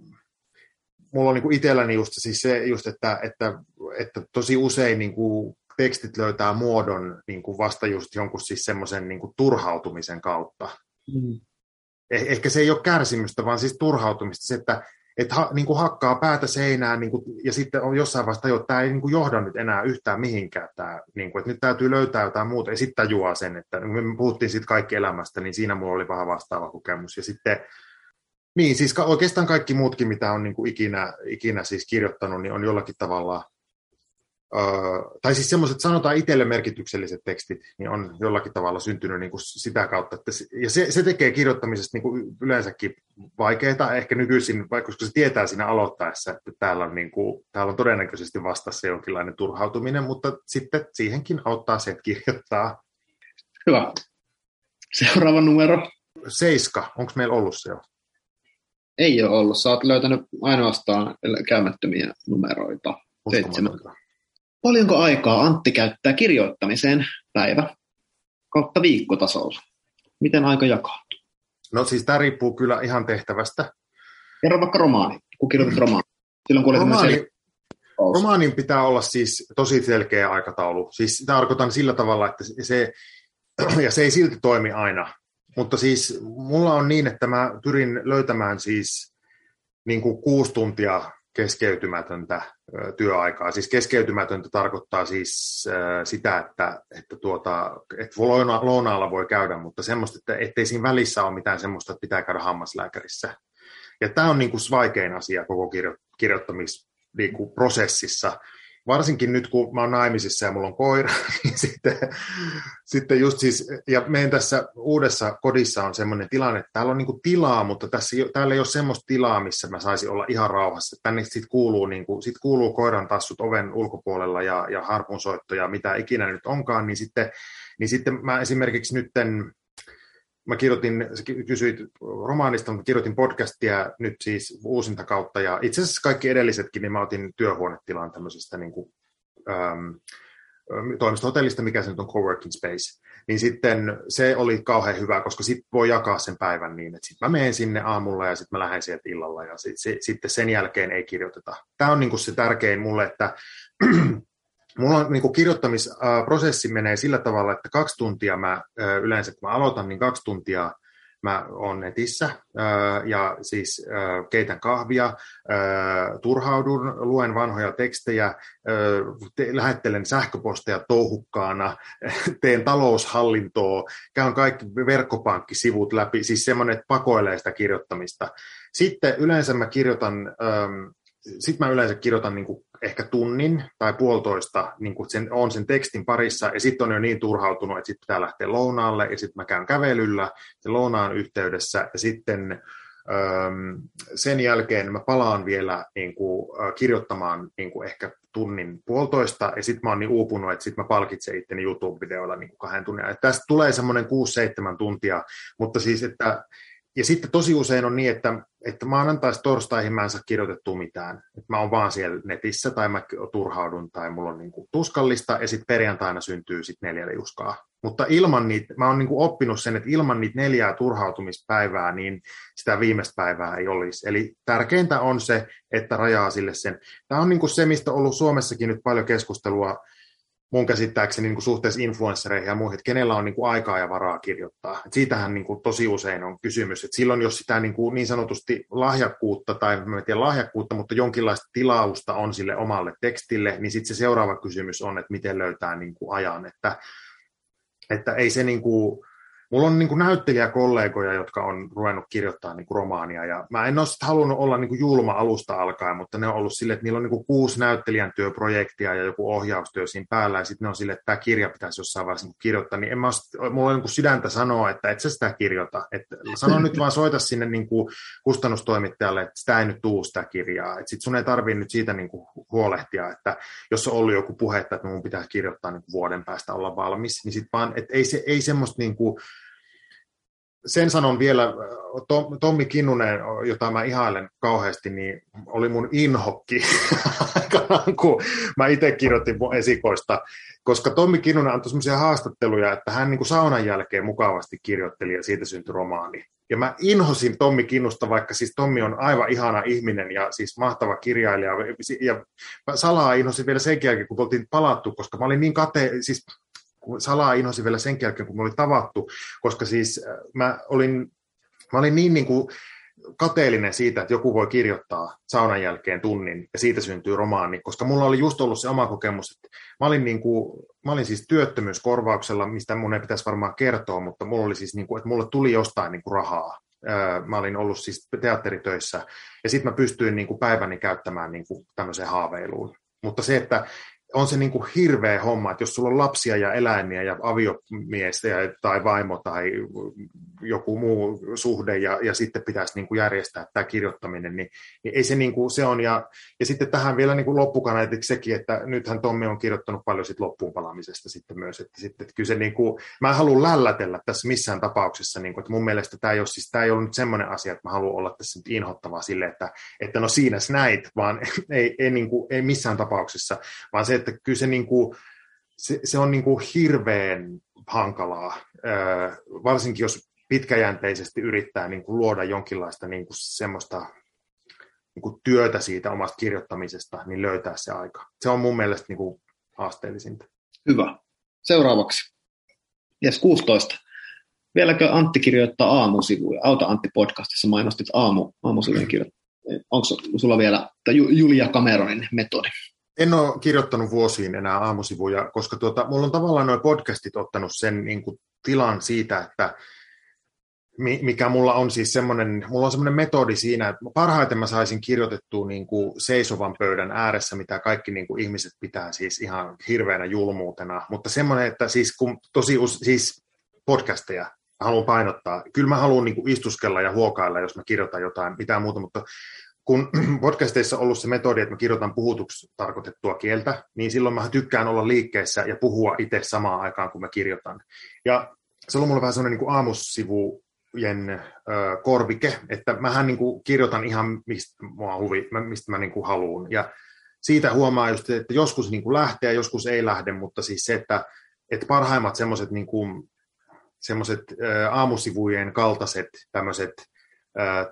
mulla on niin kuin itselläni just, siis se, just että, että, että tosi usein niin kuin tekstit löytää muodon niin kuin vasta just jonkun siis semmoisen niin kuin turhautumisen kautta. Mm. Eh, ehkä se ei ole kärsimystä, vaan siis turhautumista. Se, että että ha, niin kuin hakkaa päätä seinään niin kuin, ja sitten on jossain vaiheessa että tämä ei niin kuin johda nyt enää yhtään mihinkään. Tämä, niin kuin, että nyt täytyy löytää jotain muuta ja sitten tajuaa sen, että me puhuttiin siitä kaikki elämästä, niin siinä mulla oli vähän vastaava kokemus. Ja sitten niin, siis oikeastaan kaikki muutkin, mitä on niin kuin ikinä, ikinä siis kirjoittanut, niin on jollakin tavalla tai siis semmoiset sanotaan itselle merkitykselliset tekstit, niin on jollakin tavalla syntynyt niin kuin sitä kautta. Että se, ja se, se tekee kirjoittamisesta niin kuin yleensäkin vaikeaa, ehkä nykyisin, vaikka koska se tietää siinä aloittaessa, että täällä on, niin kuin, täällä on todennäköisesti vastassa jonkinlainen turhautuminen, mutta sitten siihenkin auttaa se, että kirjoittaa. Hyvä. Seuraava numero. Seiska, onko meillä ollut se jo? Ei ole ollut. Sä oot löytänyt ainoastaan käymättömiä numeroita. Seitsemän. Paljonko aikaa Antti käyttää kirjoittamiseen päivä kautta viikkotasolla? Miten aika jakautuu? No siis tämä riippuu kyllä ihan tehtävästä. Kerro vaikka romaani, kun kirjoitat romaani. Silloin kun romaani, romaanin pitää olla siis tosi selkeä aikataulu. Siis tarkoitan sillä tavalla, että se, ja se ei silti toimi aina. Mutta siis mulla on niin, että mä pyrin löytämään siis niin kuin kuusi tuntia keskeytymätöntä työaikaa. Siis keskeytymätöntä tarkoittaa siis sitä, että, että, tuota, että lounaalla voi käydä, mutta semmoista, että ettei siinä välissä ole mitään semmoista, että pitää käydä hammaslääkärissä. Ja tämä on niin kuin vaikein asia koko kirjo, kirjoittamisprosessissa, varsinkin nyt, kun mä oon naimisissa ja mulla on koira, niin sitten, sitten just siis, ja meidän tässä uudessa kodissa on semmoinen tilanne, että täällä on niin tilaa, mutta tässä, täällä ei ole semmoista tilaa, missä mä saisin olla ihan rauhassa. Tänne sitten kuuluu, niin kuin, sit kuuluu koiran tassut oven ulkopuolella ja, ja harpunsoitto ja mitä ikinä nyt onkaan, niin sitten, niin sitten mä esimerkiksi nytten mä kirjoitin, kysyit romaanista, mutta kirjoitin podcastia nyt siis uusinta kautta, ja itse asiassa kaikki edellisetkin, niin mä otin työhuonetilaan tämmöisestä niin kuin, ähm, toimistohotellista, mikä se nyt on coworking space, niin sitten se oli kauhean hyvä, koska sitten voi jakaa sen päivän niin, että sitten mä menen sinne aamulla ja sitten mä lähden sieltä illalla. Ja sit, sit, sitten sen jälkeen ei kirjoiteta. Tämä on niin kuin se tärkein mulle, että Mulla on niin kirjoittamisprosessi menee sillä tavalla, että kaksi tuntia mä yleensä, kun mä aloitan, niin kaksi tuntia mä oon netissä ja siis keitän kahvia, turhaudun, luen vanhoja tekstejä, lähettelen sähköposteja touhukkaana, teen taloushallintoa, käyn kaikki verkkopankkisivut läpi, siis semmoinen, että pakoilee sitä kirjoittamista. Sitten yleensä mä kirjoitan sitten mä yleensä kirjoitan niin kuin ehkä tunnin tai puolitoista, niin kuin sen, on sen tekstin parissa, ja sitten on jo niin turhautunut, että sitten pitää lähteä lounaalle, ja sitten mä käyn kävelyllä sen lounaan yhteydessä, ja sitten äm, sen jälkeen mä palaan vielä niin kuin, kirjoittamaan niin kuin ehkä tunnin puolitoista, ja sitten mä oon niin uupunut, että sitten mä palkitsen itteni YouTube-videoilla niin kuin kahden tunnin. Että tästä tulee semmoinen 6-7 tuntia, mutta siis, että ja sitten tosi usein on niin, että, että maanantaista torstaihin mä en saa kirjoitettua mitään. Että mä oon vaan siellä netissä tai mä turhaudun tai mulla on niin kuin tuskallista ja sitten perjantaina syntyy sitten neljä liuskaa. Mutta ilman niitä, mä oon niin kuin oppinut sen, että ilman niitä neljää turhautumispäivää, niin sitä viimeistä päivää ei olisi. Eli tärkeintä on se, että rajaa sille sen. Tämä on niin kuin se, mistä on ollut Suomessakin nyt paljon keskustelua mun käsittääkseni niin kuin suhteessa influenssereihin ja muihin, että kenellä on niin kuin aikaa ja varaa kirjoittaa. Et siitähän niin kuin tosi usein on kysymys, että silloin jos sitä niin, kuin niin sanotusti lahjakkuutta, tai mä en tiedä lahjakkuutta, mutta jonkinlaista tilausta on sille omalle tekstille, niin sitten se seuraava kysymys on, että miten löytää niin kuin ajan, että, että ei se niin kuin, Mulla on niin kuin näyttelijäkollegoja, jotka on ruvennut kirjoittaa niin kuin romaania, ja mä en ole halunnut olla niin kuin julma alusta alkaen, mutta ne on ollut sille, että niillä on niin kuin kuusi näyttelijän työprojektia ja joku ohjaustyö siinä päällä, ja sitten ne on sille, että tämä kirja pitäisi jossain vaiheessa niin kirjoittaa, niin en mä ole, mulla on niin kuin sydäntä sanoa, että et sä sitä kirjoita. Sano nyt vaan, soita sinne niin kuin kustannustoimittajalle, että sitä ei nyt tuu sitä kirjaa. Että sit sun ei tarvitse nyt siitä niin kuin huolehtia, että jos on ollut joku puhe, että mun pitää kirjoittaa niin vuoden päästä olla valmis, niin sitten vaan, että ei, se, ei semmoista niin kuin, sen sanon vielä, Tommi Kinnunen, jota mä ihailen kauheasti, niin oli mun inhokki kun mä itse kirjoitin mun esikoista, koska Tommi Kinnunen antoi sellaisia haastatteluja, että hän niin kuin saunan jälkeen mukavasti kirjoitteli ja siitä syntyi romaani. Ja mä inhosin Tommi Kinnusta, vaikka siis Tommi on aivan ihana ihminen ja siis mahtava kirjailija. Ja salaa inhosin vielä sen jälkeen, kun oltiin palattu, koska mä olin niin kate, siis salaa inhosin vielä sen jälkeen, kun me oli tavattu, koska siis äh, mä olin, mä olin niin, niin kuin kateellinen siitä, että joku voi kirjoittaa saunan jälkeen tunnin ja siitä syntyy romaani, koska mulla oli just ollut se oma kokemus, että mä olin, niin kuin, mä olin siis työttömyyskorvauksella, mistä mun ei pitäisi varmaan kertoa, mutta mulla oli siis, niin kuin, että mulle tuli jostain niin kuin rahaa. Mä olin ollut siis teatteritöissä ja sitten mä pystyin niin kuin päiväni käyttämään niin kuin tämmöiseen haaveiluun. Mutta se, että on se niin kuin hirveä homma, että jos sulla on lapsia ja eläimiä ja aviomies tai vaimo tai joku muu suhde ja, ja sitten pitäisi niin kuin järjestää tämä kirjoittaminen, niin, niin ei se niin kuin se on. Ja, ja sitten tähän vielä niin loppukaneetiksi sekin, että nythän Tommi on kirjoittanut paljon sit loppuun palaamisesta sitten myös, että, sitten, että kyllä se niin kuin, mä en halua lällätellä tässä missään tapauksessa, niin kuin, että mun mielestä tämä ei ole, siis, tämä ei ole nyt semmoinen asia, että mä haluan olla tässä nyt inhottava sille, että, että no siinä näit, vaan ei, ei, niin kuin, ei missään tapauksessa, vaan se, että kyllä se, niin kuin, se, se on niin kuin hirveän hankalaa, varsinkin jos pitkäjänteisesti yrittää niin kuin luoda jonkinlaista niin kuin semmoista niin kuin työtä siitä omasta kirjoittamisesta, niin löytää se aika. Se on mun mielestä niin kuin haasteellisinta. Hyvä. Seuraavaksi. Yes, 16. Vieläkö Antti kirjoittaa aamusivuja? Auta Antti podcastissa mainostit aamu, aamusivujen kirjoittaa. Onko sulla vielä Julia Cameronin metodi? En ole kirjoittanut vuosiin enää aamusivuja, koska tuota, mulla on tavallaan nuo podcastit ottanut sen niin kuin, tilan siitä, että mikä mulla on siis semmoinen, mulla on semmoinen metodi siinä, että parhaiten mä saisin kirjoitettua niin kuin seisovan pöydän ääressä, mitä kaikki niin kuin ihmiset pitää siis ihan hirveänä julmuutena, mutta semmoinen, että siis kun tosi siis podcasteja haluan painottaa, kyllä mä haluan niin kuin istuskella ja huokailla, jos mä kirjoitan jotain, mitään muuta, mutta kun podcasteissa on ollut se metodi, että mä kirjoitan puhutuksi tarkoitettua kieltä, niin silloin mä tykkään olla liikkeessä ja puhua itse samaan aikaan, kun mä kirjoitan. Ja se on mulla vähän sellainen niin aamussivujen ö, korvike, että mähän niin kuin kirjoitan ihan mistä, mua huvi, mistä mä niin kuin haluan. Ja siitä huomaa just, että joskus niin kuin lähtee ja joskus ei lähde, mutta siis se, että, että parhaimmat semmoiset niin kuin, semmoiset aamusivujen kaltaiset tämmöiset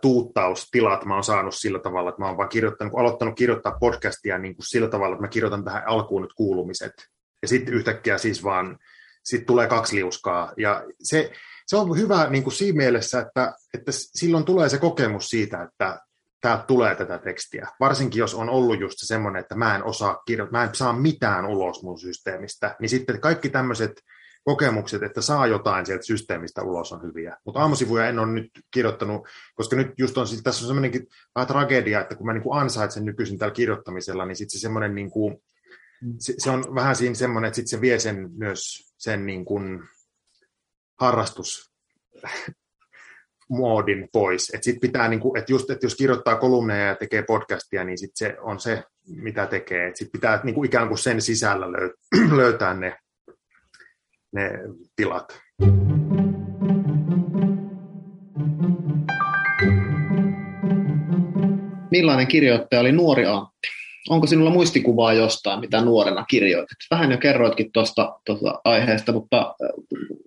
tuuttaustilat mä oon saanut sillä tavalla, että mä oon vaan kirjoittanut, aloittanut kirjoittaa podcastia niin kuin sillä tavalla, että mä kirjoitan tähän alkuun nyt kuulumiset. Ja sitten yhtäkkiä siis vaan, sitten tulee kaksi liuskaa. Ja se, se on hyvä niin kuin siinä mielessä, että, että silloin tulee se kokemus siitä, että täältä tulee tätä tekstiä. Varsinkin jos on ollut just se semmoinen, että mä en osaa kirjoittaa, mä en saa mitään ulos mun systeemistä, niin sitten kaikki tämmöiset kokemukset, että saa jotain sieltä systeemistä ulos on hyviä. Mutta aamusivuja en ole nyt kirjoittanut, koska nyt just on, siis tässä on semmoinenkin vähän tragedia, että kun mä niin kuin ansaitsen nykyisin tällä kirjoittamisella, niin sitten se semmoinen niin kuin, se, se, on vähän siinä semmoinen, että sitten se vie sen myös sen niin kuin harrastus moodin pois. Että sit pitää, niin kuin, että just, että jos kirjoittaa kolumneja ja tekee podcastia, niin sit se on se, mitä tekee. Että sit pitää niin kuin ikään kuin sen sisällä löytää ne ne tilat. Millainen kirjoittaja oli nuori Antti? Onko sinulla muistikuvaa jostain, mitä nuorena kirjoitit? Vähän jo kerroitkin tuosta, tuosta aiheesta, mutta äh,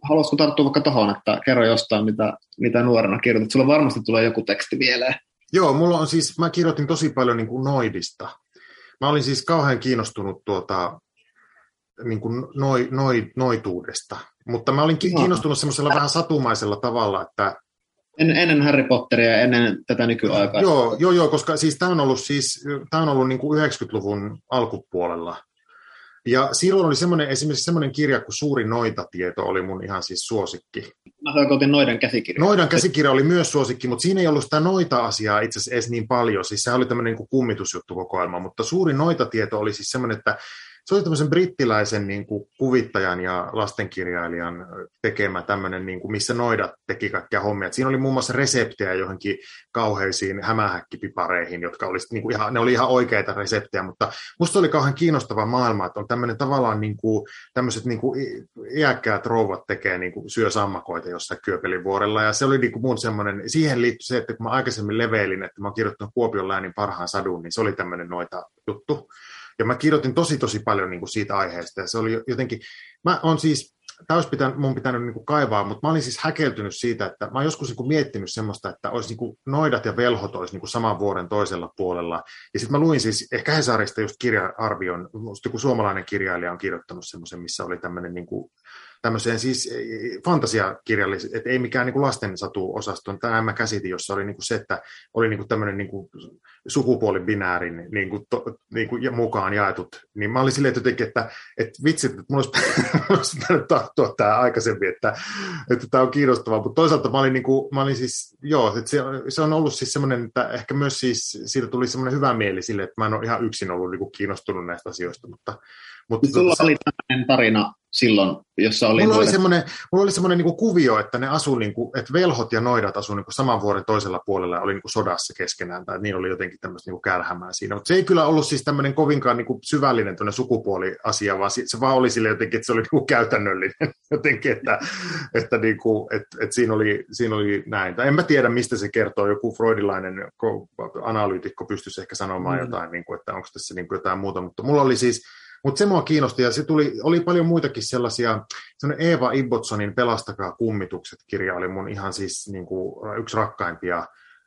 haluaisitko tarttua vaikka tuohon, että kerro jostain, mitä, mitä nuorena kirjoitit? Sulla varmasti tulee joku teksti vielä. Joo, mulla on siis, mä kirjoitin tosi paljon niin kuin noidista. Mä olin siis kauhean kiinnostunut tuota, niin kuin noi, noi, noituudesta. Mutta mä olin kiinnostunut semmoisella vähän satumaisella tavalla, että en, ennen Harry Potteria ja ennen tätä nykyaikaa. Joo, joo, joo koska siis tämä on ollut, siis, tää on ollut niin kuin 90-luvun alkupuolella. Ja silloin oli semmoinen, esimerkiksi semmoinen kirja kuin Suuri noitatieto oli mun ihan siis suosikki. Mä otin Noidan käsikirja. Noidan käsikirja oli myös suosikki, mutta siinä ei ollut sitä noita-asiaa itse asiassa edes niin paljon. Siis se oli tämmöinen niin kummitusjuttu kokoelma, mutta Suuri noitatieto oli siis semmoinen, että se oli tämmöisen brittiläisen niin kuin, kuvittajan ja lastenkirjailijan tekemä tämmöinen, niin kuin, missä noidat teki kaikkia hommia. Et siinä oli muun muassa reseptejä johonkin kauheisiin hämähäkkipipareihin, jotka oli, niin kuin, ihan, ne oli ihan oikeita reseptejä, mutta musta oli kauhean kiinnostava maailma, että on tämmöinen tavallaan niin kuin, tämmöiset niin kuin, iäkkäät rouvat tekee, niin kuin, syö sammakoita jossain Kyöpelivuorella, ja se oli niin kuin mun semmoinen, siihen liittyi se, että kun mä aikaisemmin leveilin, että mä oon kirjoittanut Kuopion läänin parhaan sadun, niin se oli tämmöinen noita juttu. Ja mä kirjoitin tosi tosi paljon niin kuin siitä aiheesta ja se oli jotenkin, mä on siis, tämä olisi pitänyt, mun pitänyt niin kuin kaivaa, mutta mä olin siis häkeltynyt siitä, että mä oon joskus niin kuin miettinyt semmoista, että olisi niin kuin noidat ja velhot olisi niin kuin saman vuoden toisella puolella. Ja sitten mä luin siis ehkä Hesarista just kirja-arvion, joku suomalainen kirjailija on kirjoittanut semmoisen, missä oli tämmöinen niin kuin tämmöiseen siis e, e, fantasiakirjalliseen, että ei mikään niin lasten satu-osasto. Tämä mä käsitin, jossa oli niin kuin se, että oli niin kuin tämmöinen niin kuin sukupuolibinäärin niin kuin to, niin kuin mukaan jaetut. Niin mä olin silleen jotenkin, että, että vitsi, että mulla olisi pitänyt tahtoa tämä aikaisemmin, että, että tämä on kiinnostavaa. Mutta toisaalta mä olin, niin kuin, mä olin siis, joo, että se, se on ollut siis semmoinen, että ehkä myös siis siitä tuli semmoinen hyvä mieli sille, että mä en ole ihan yksin ollut niin kuin kiinnostunut näistä asioista, mutta mutta Sulla tota, oli tämmöinen tarina silloin, jossa oli... Mulla oli semmoinen, mulla oli semmoinen niin kuvio, että ne asu, niin kuin, että velhot ja noidat asu niin saman vuoden toisella puolella ja oli niin kuin sodassa keskenään, tai niin oli jotenkin tämmöistä niin kärhämää siinä. Mutta se ei kyllä ollut siis tämmöinen kovinkaan niin kuin syvällinen sukupuoliasia, vaan se vaan oli sille jotenkin, että se oli niin kuin käytännöllinen jotenkin, että, että, niin kuin, että, että siinä, oli, siinä oli näin. Tai en mä tiedä, mistä se kertoo. Joku freudilainen analyytikko pystyisi ehkä sanomaan mm. jotain, niin kuin, että onko tässä niin kuin jotain muuta, mutta mulla oli siis mutta se mua kiinnosti, ja se tuli, oli paljon muitakin sellaisia, sellainen Eva Ibbotsonin Pelastakaa kummitukset-kirja oli mun ihan siis niin kuin, yksi rakkaimpia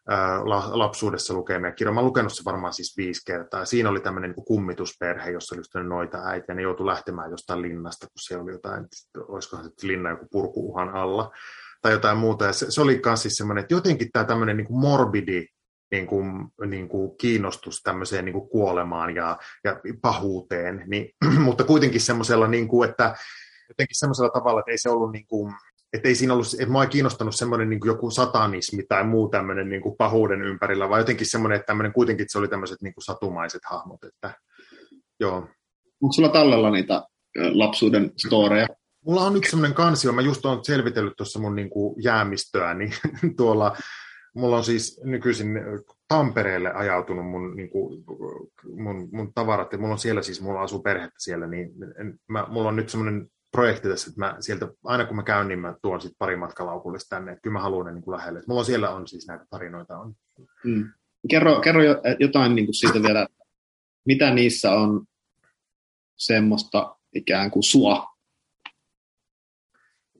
ää, lapsuudessa lukemia kirjoja. Mä oon lukenut se varmaan siis viisi kertaa. Siinä oli tämmöinen niin kummitusperhe, jossa oli noita äitiä, ne joutui lähtemään jostain linnasta, kun siellä oli jotain, olisikohan se linna joku purkuuhan alla, tai jotain muuta. Ja se, se oli myös siis semmoinen, että jotenkin tämä tämmöinen niin morbidi niin kuin, niin kuin kiinnostus tämmöiseen niin kuin kuolemaan ja, ja pahuuteen, niin, mutta kuitenkin semmoisella, niin kuin, että jotenkin semmoisella tavalla, että ei se ollut niin kuin, että ei siinä ollut, että mua ei kiinnostanut semmoinen niin joku satanismi tai muu tämmöinen niin kuin pahuuden ympärillä, vaan jotenkin semmoinen, että tämmöinen, kuitenkin se oli tämmöiset niin kuin satumaiset hahmot, että joo. Onko sulla tallella niitä lapsuuden storeja? Mulla on yksi semmoinen kansio, mä just oon selvitellyt tuossa mun niin kuin jäämistöä, niin tuolla mulla on siis nykyisin Tampereelle ajautunut mun, niin kuin, mun, mun tavarat, ja mulla on siellä siis, mulla asuu perhettä siellä, niin en, mä, mulla on nyt semmoinen projekti tässä, että mä sieltä, aina kun mä käyn, niin mä tuon sitten pari matkalaukullista tänne, että kyllä mä haluan ne niin kuin lähelle. Mulla on siellä on siis näitä tarinoita. On. Mm. Kerro, kerro jotain niin kuin siitä vielä, mitä niissä on semmoista ikään kuin sua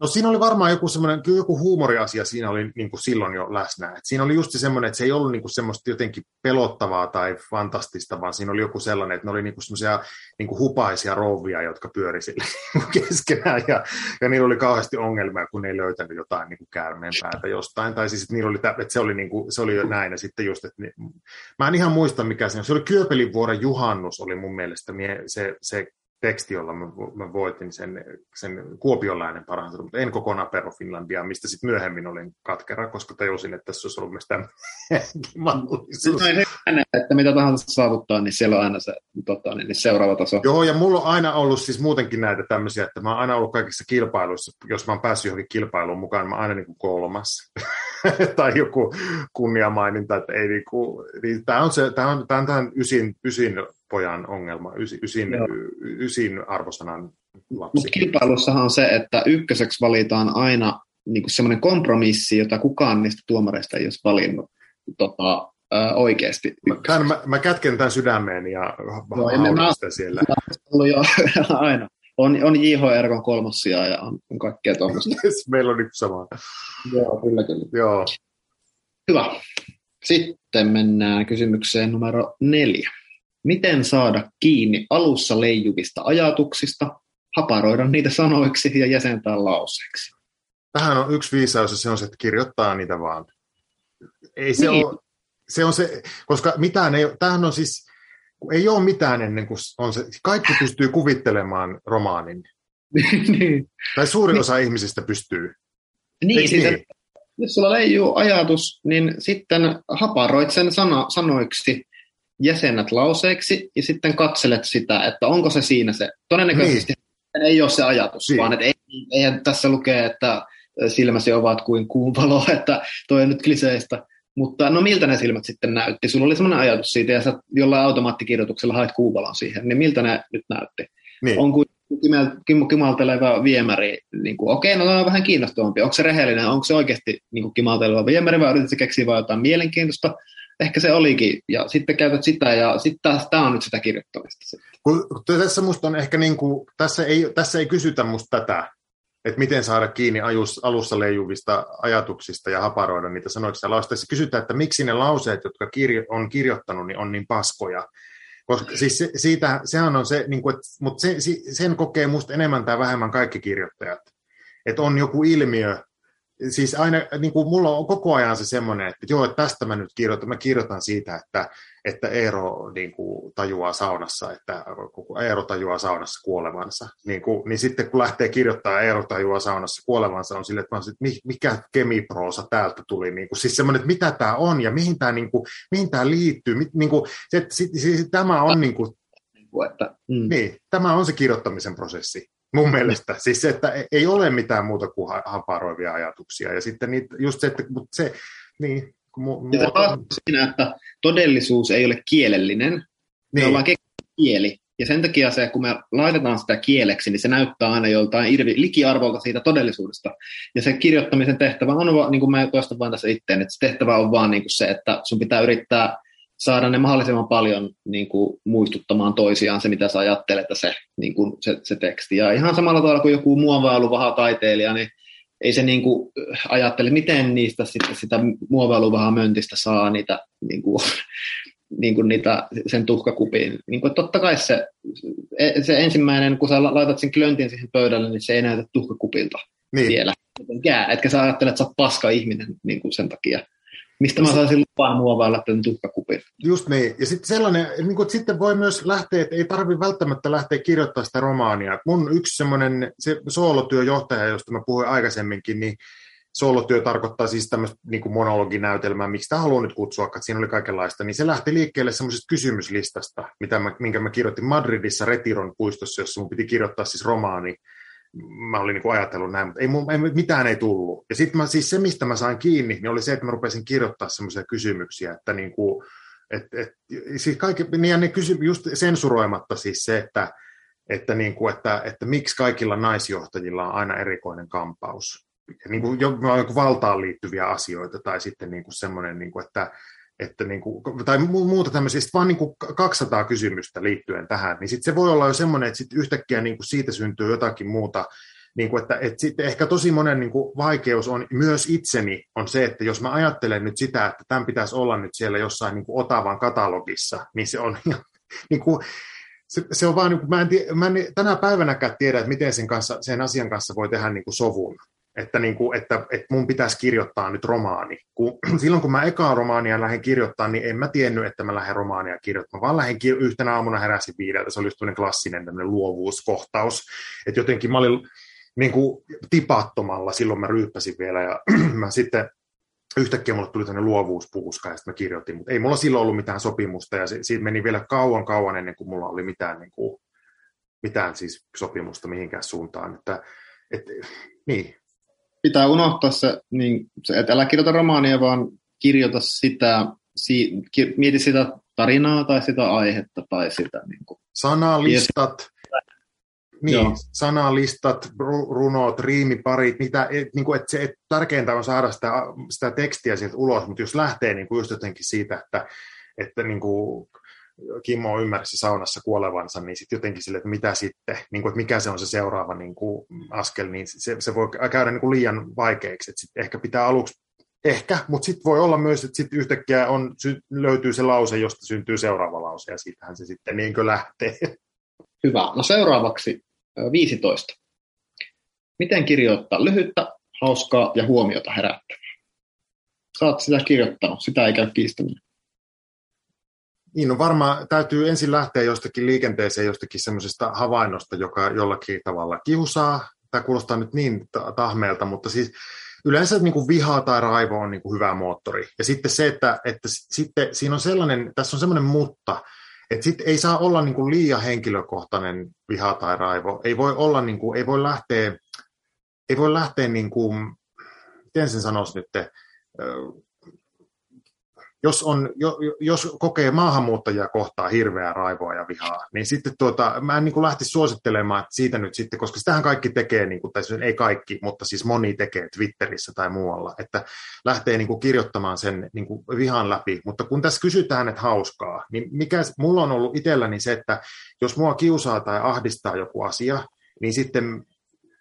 No siinä oli varmaan joku semmoinen, joku huumoriasia siinä oli niin kuin silloin jo läsnä. Et siinä oli just se semmoinen, että se ei ollut niin kuin semmoista jotenkin pelottavaa tai fantastista, vaan siinä oli joku sellainen, että ne oli niin kuin semmoisia niin kuin hupaisia rouvia, jotka pyöri sille keskenään ja, ja niillä oli kauheasti ongelmia, kun ne ei löytänyt jotain niin kuin käärmeen päätä jostain. Tai siis, että, niillä oli, että se, oli niin kuin, se oli jo näin ja sitten just, että niin, mä en ihan muista mikä se on. Se oli Kyöpelin vuoden juhannus oli mun mielestä se, se teksti, jolla mä, mä voitin sen, sen kuopionlainen parhaansa, mutta en kokonaan Perro Finlandia, mistä sitten myöhemmin olin katkera, koska tajusin, että tässä olisi ollut myös mahdollisuus. No, että mitä tahansa saavuttaa, niin siellä on aina se tota, niin, niin seuraava taso. Joo, ja mulla on aina ollut siis muutenkin näitä tämmöisiä, että mä oon aina ollut kaikissa kilpailuissa, jos mä oon päässyt johonkin kilpailuun mukaan, niin mä oon aina niin kuin kolmas. tai joku kunniamaininta, että ei niin kuin, niin tämä on, se, tämä on, tämä on tämän ysin, ysin pojan ongelma, ysin, ysin, ysin arvosanan lapsi. Mutta kilpailussahan on se, että ykköseksi valitaan aina niin semmoinen kompromissi, jota kukaan niistä tuomareista ei olisi valinnut tota, ää, oikeasti. Tämän, mä, mä kätken tämän sydämeen ja haudan sitä siellä. Ollut jo aina. On, on J.H. Erkon kolmosia ja on, on kaikkea tuommoista. Meillä on nyt sama. Joo, kyllä kyllä. Joo. Hyvä. Sitten mennään kysymykseen numero neljä. Miten saada kiinni alussa leijuvista ajatuksista haparoida niitä sanoiksi ja jäsentää lauseeksi. Tähän on yksi viisaus, ja se on se, että kirjoittaa niitä vaan. Ei se niin. ole, se on se, koska mitään ei, tämähän on siis, ei ole mitään ennen kuin on se, kaikki pystyy kuvittelemaan romaanin. niin. Tai suurin niin. osa ihmisistä pystyy. Niin, siis, niin? jos sulla leijuu ajatus, niin sitten haparoit sen sana, sanoiksi, jäsenät lauseeksi ja sitten katselet sitä, että onko se siinä se. Todennäköisesti niin. ei ole se ajatus, niin. vaan että ei, eihän tässä lukee, että silmäsi ovat kuin kuun valo, että toi on nyt kliseistä. Mutta no miltä ne silmät sitten näytti? Sulla oli sellainen ajatus siitä ja sä jollain automaattikirjoituksella hait kuuvalon siihen, niin miltä ne nyt näytti? Niin. On kuin kimalteleva viemäri, niin kuin, okei, no on vähän kiinnostavampi. Onko se rehellinen, onko se oikeasti niin kuin kimalteleva viemäri vai yritätkö keksiä vai jotain mielenkiintoista? Ehkä se olikin, ja sitten käytät sitä, ja sitten taas tämä on nyt sitä kirjoittamista. Tässä musta on ehkä niin kuin, tässä ei, tässä ei kysytä musta tätä, että miten saada kiinni ajus, alussa leijuvista ajatuksista ja haparoida niitä sanoiksi ja Tässä kysytään, että miksi ne lauseet, jotka kirjo, on kirjoittanut, niin on niin paskoja. Koska siis se, siitä, sehän on se, niin kuin, että, mutta se, sen kokee musta enemmän tai vähemmän kaikki kirjoittajat. Että on joku ilmiö, siis aina, niin kuin mulla on koko ajan se semmoinen, että joo, että tästä mä nyt kirjoitan, mä kirjoitan siitä, että, että Eero niin kuin, tajuaa saunassa, että Eero tajuaa saunassa kuolevansa. Niin, kuin, niin sitten kun lähtee kirjoittamaan Eero tajuaa saunassa kuolevansa, on sille, että, että mikä kemiproosa täältä tuli. Niin kuin, siis semmoinen, että mitä tämä on ja mihin tämä, niin kuin, mihin tämä liittyy. Niin kuin, se, siis, tämä on niin kuin, että, mm. niin, tämä on se kirjoittamisen prosessi mun mielestä. Siis että ei ole mitään muuta kuin haparoivia ajatuksia. Ja sitten niitä, just se, että mutta se, niin, Mu- mu- siinä, että todellisuus ei ole kielellinen, niin. me ollaan kieli. Ja sen takia se, kun me laitetaan sitä kieleksi, niin se näyttää aina joltain irvi, likiarvolta siitä todellisuudesta. Ja se kirjoittamisen tehtävä on, niin kuin mä toistan vain tässä itteen, että se tehtävä on vaan niin kuin se, että sun pitää yrittää saada ne mahdollisimman paljon niin kuin, muistuttamaan toisiaan se, mitä sä ajattelet, se, niin kuin, se, se teksti. Ja ihan samalla tavalla kuin joku muovailu taiteilija, niin ei se niin kuin ajattele, miten niistä sitten sitä muovailuvahaa möntistä saa niitä, niin kuin, niin kuin niitä sen tuhkakupiin. Niin kuin, totta kai se, se ensimmäinen, kun sä laitat sen klöntin siihen pöydälle, niin se ei näytä tuhkakupilta niin. vielä. Etkä sä ajattele, että sä oot paska ihminen niin kuin sen takia. Mistä mä saisin lupaa muovailla tämän tuhkakupin? Just niin. Ja sitten sellainen, niin kuin, sitten voi myös lähteä, että ei tarvi välttämättä lähteä kirjoittamaan sitä romaania. Mun yksi semmoinen se soolotyöjohtaja, josta mä puhuin aikaisemminkin, niin soolotyö tarkoittaa siis tämmöistä niin kuin monologinäytelmää, miksi tämä haluan nyt kutsua, että siinä oli kaikenlaista, niin se lähti liikkeelle semmoisesta kysymyslistasta, mitä mä, minkä mä kirjoitin Madridissa Retiron puistossa, jossa mun piti kirjoittaa siis romaani mä olin niin ajatellut näin, mutta ei, ei, mitään ei tullut. Ja sitten siis se, mistä mä sain kiinni, niin oli se, että mä rupesin kirjoittaa semmoisia kysymyksiä, että niin kuin, et, et, siis kaikki, niin ne kysy, just sensuroimatta siis se, että, että, niin kuin, että, että miksi kaikilla naisjohtajilla on aina erikoinen kampaus. Niin kuin, jo, valtaan liittyviä asioita tai sitten niin kuin semmoinen, niin kuin, että, että niin kuin, tai muuta tämmöisiä, vaan niin kuin 200 kysymystä liittyen tähän, niin sitten se voi olla jo semmoinen, että sitten yhtäkkiä niin kuin siitä syntyy jotakin muuta, niin kuin, että, että sitten ehkä tosi monen niin kuin vaikeus on myös itseni on se, että jos mä ajattelen nyt sitä, että tämän pitäisi olla nyt siellä jossain niin kuin Otavan katalogissa, niin se on niin kuin, se, se on vaan, niin kuin, mä en, tie, mä en tänä päivänäkään tiedä, että miten sen, kanssa, sen asian kanssa voi tehdä niin kuin sovun että, niin kuin, että, että mun pitäisi kirjoittaa nyt romaani. Kun, silloin kun mä ekaa romaania lähdin kirjoittamaan, niin en mä tiennyt, että mä lähden romaania kirjoittamaan, vaan lähdin kir- yhtenä aamuna heräsin viideltä. Se oli just klassinen luovuuskohtaus. Että jotenkin mä olin niin kuin tipattomalla, silloin mä ryyppäsin vielä ja mä sitten yhtäkkiä mulle tuli tämmöinen luovuuspuuska ja sitten mä kirjoitin, mutta ei mulla silloin ollut mitään sopimusta ja siitä meni vielä kauan kauan ennen kuin mulla oli mitään, niin kuin, mitään siis sopimusta mihinkään suuntaan. Että, et, niin, pitää unohtaa se, niin, se, että älä kirjoita romaania, vaan kirjoita sitä, si, ki, mieti sitä tarinaa tai sitä aihetta tai sitä. Niin kuin. Sanalistat, niin, sanalistat, runot, riimiparit, mitä, et, niin kuin, että se, et, tärkeintä on saada sitä, sitä tekstiä sieltä ulos, mutta jos lähtee niin kuin just jotenkin siitä, että, että niin kuin, Kimmo ymmärsi saunassa kuolevansa, niin sitten jotenkin sille, että mitä sitten, niin kuin, että mikä se on se seuraava niin kuin, askel, niin se, se voi käydä niin kuin liian vaikeaksi. Sit ehkä pitää aluksi, ehkä, mutta sitten voi olla myös, että sitten yhtäkkiä on, löytyy se lause, josta syntyy seuraava lause, ja siitähän se sitten niin kuin lähtee. Hyvä. No seuraavaksi 15. Miten kirjoittaa lyhyttä, hauskaa ja huomiota herättävää? Oot sitä kirjoittanut, sitä ei käy kiistäminen. Niin, no varmaan täytyy ensin lähteä jostakin liikenteeseen, jostakin semmoisesta havainnosta, joka jollakin tavalla kiusaa. Tämä kuulostaa nyt niin tahmeelta, mutta siis yleensä niin kuin viha tai raivo on niin kuin hyvä moottori. Ja sitten se, että, että sitten siinä on sellainen, tässä on semmoinen mutta, että sitten ei saa olla niin kuin liian henkilökohtainen viha tai raivo. Ei voi olla, niin kuin, ei voi lähteä, ei voi lähteä niin kuin, miten sen sanoisi nyt, jos, on, jos kokee maahanmuuttajia kohtaa hirveää raivoa ja vihaa, niin sitten tuota, mä en niin lähtisi suosittelemaan siitä nyt sitten, koska sitähän kaikki tekee, niin kuin, tai siis ei kaikki, mutta siis moni tekee Twitterissä tai muualla, että lähtee niin kuin kirjoittamaan sen niin kuin vihan läpi. Mutta kun tässä kysytään, että hauskaa, niin mikä mulla on ollut itselläni se, että jos mua kiusaa tai ahdistaa joku asia, niin sitten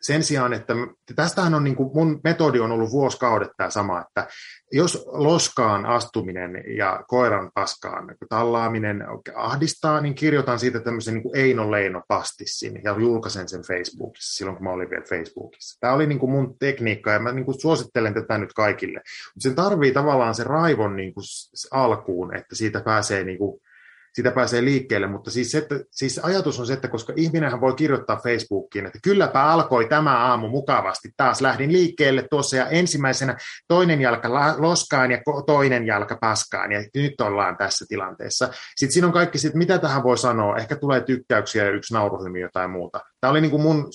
sen sijaan, että tästähän on niin kuin, mun metodi on ollut vuosikaudet tämä sama, että jos loskaan astuminen ja koiran paskaan tallaaminen ahdistaa, niin kirjoitan siitä tämmöisen niin kuin Eino Leino pastissin ja julkaisen sen Facebookissa silloin, kun mä olin vielä Facebookissa. Tämä oli niin kuin mun tekniikka ja mä niin kuin suosittelen tätä nyt kaikille. Mutta sen tarvii tavallaan se raivon niin kuin alkuun, että siitä pääsee niin kuin sitä pääsee liikkeelle, mutta siis, että, siis ajatus on se, että koska ihminenhän voi kirjoittaa Facebookiin, että kylläpä alkoi tämä aamu mukavasti, taas lähdin liikkeelle tuossa ja ensimmäisenä toinen jalka loskaan ja toinen jalka paskaan ja nyt ollaan tässä tilanteessa. Sitten siinä on kaikki, sit, mitä tähän voi sanoa, ehkä tulee tykkäyksiä ja yksi nauruhymy jotain muuta. Tämä oli niin kuin mun,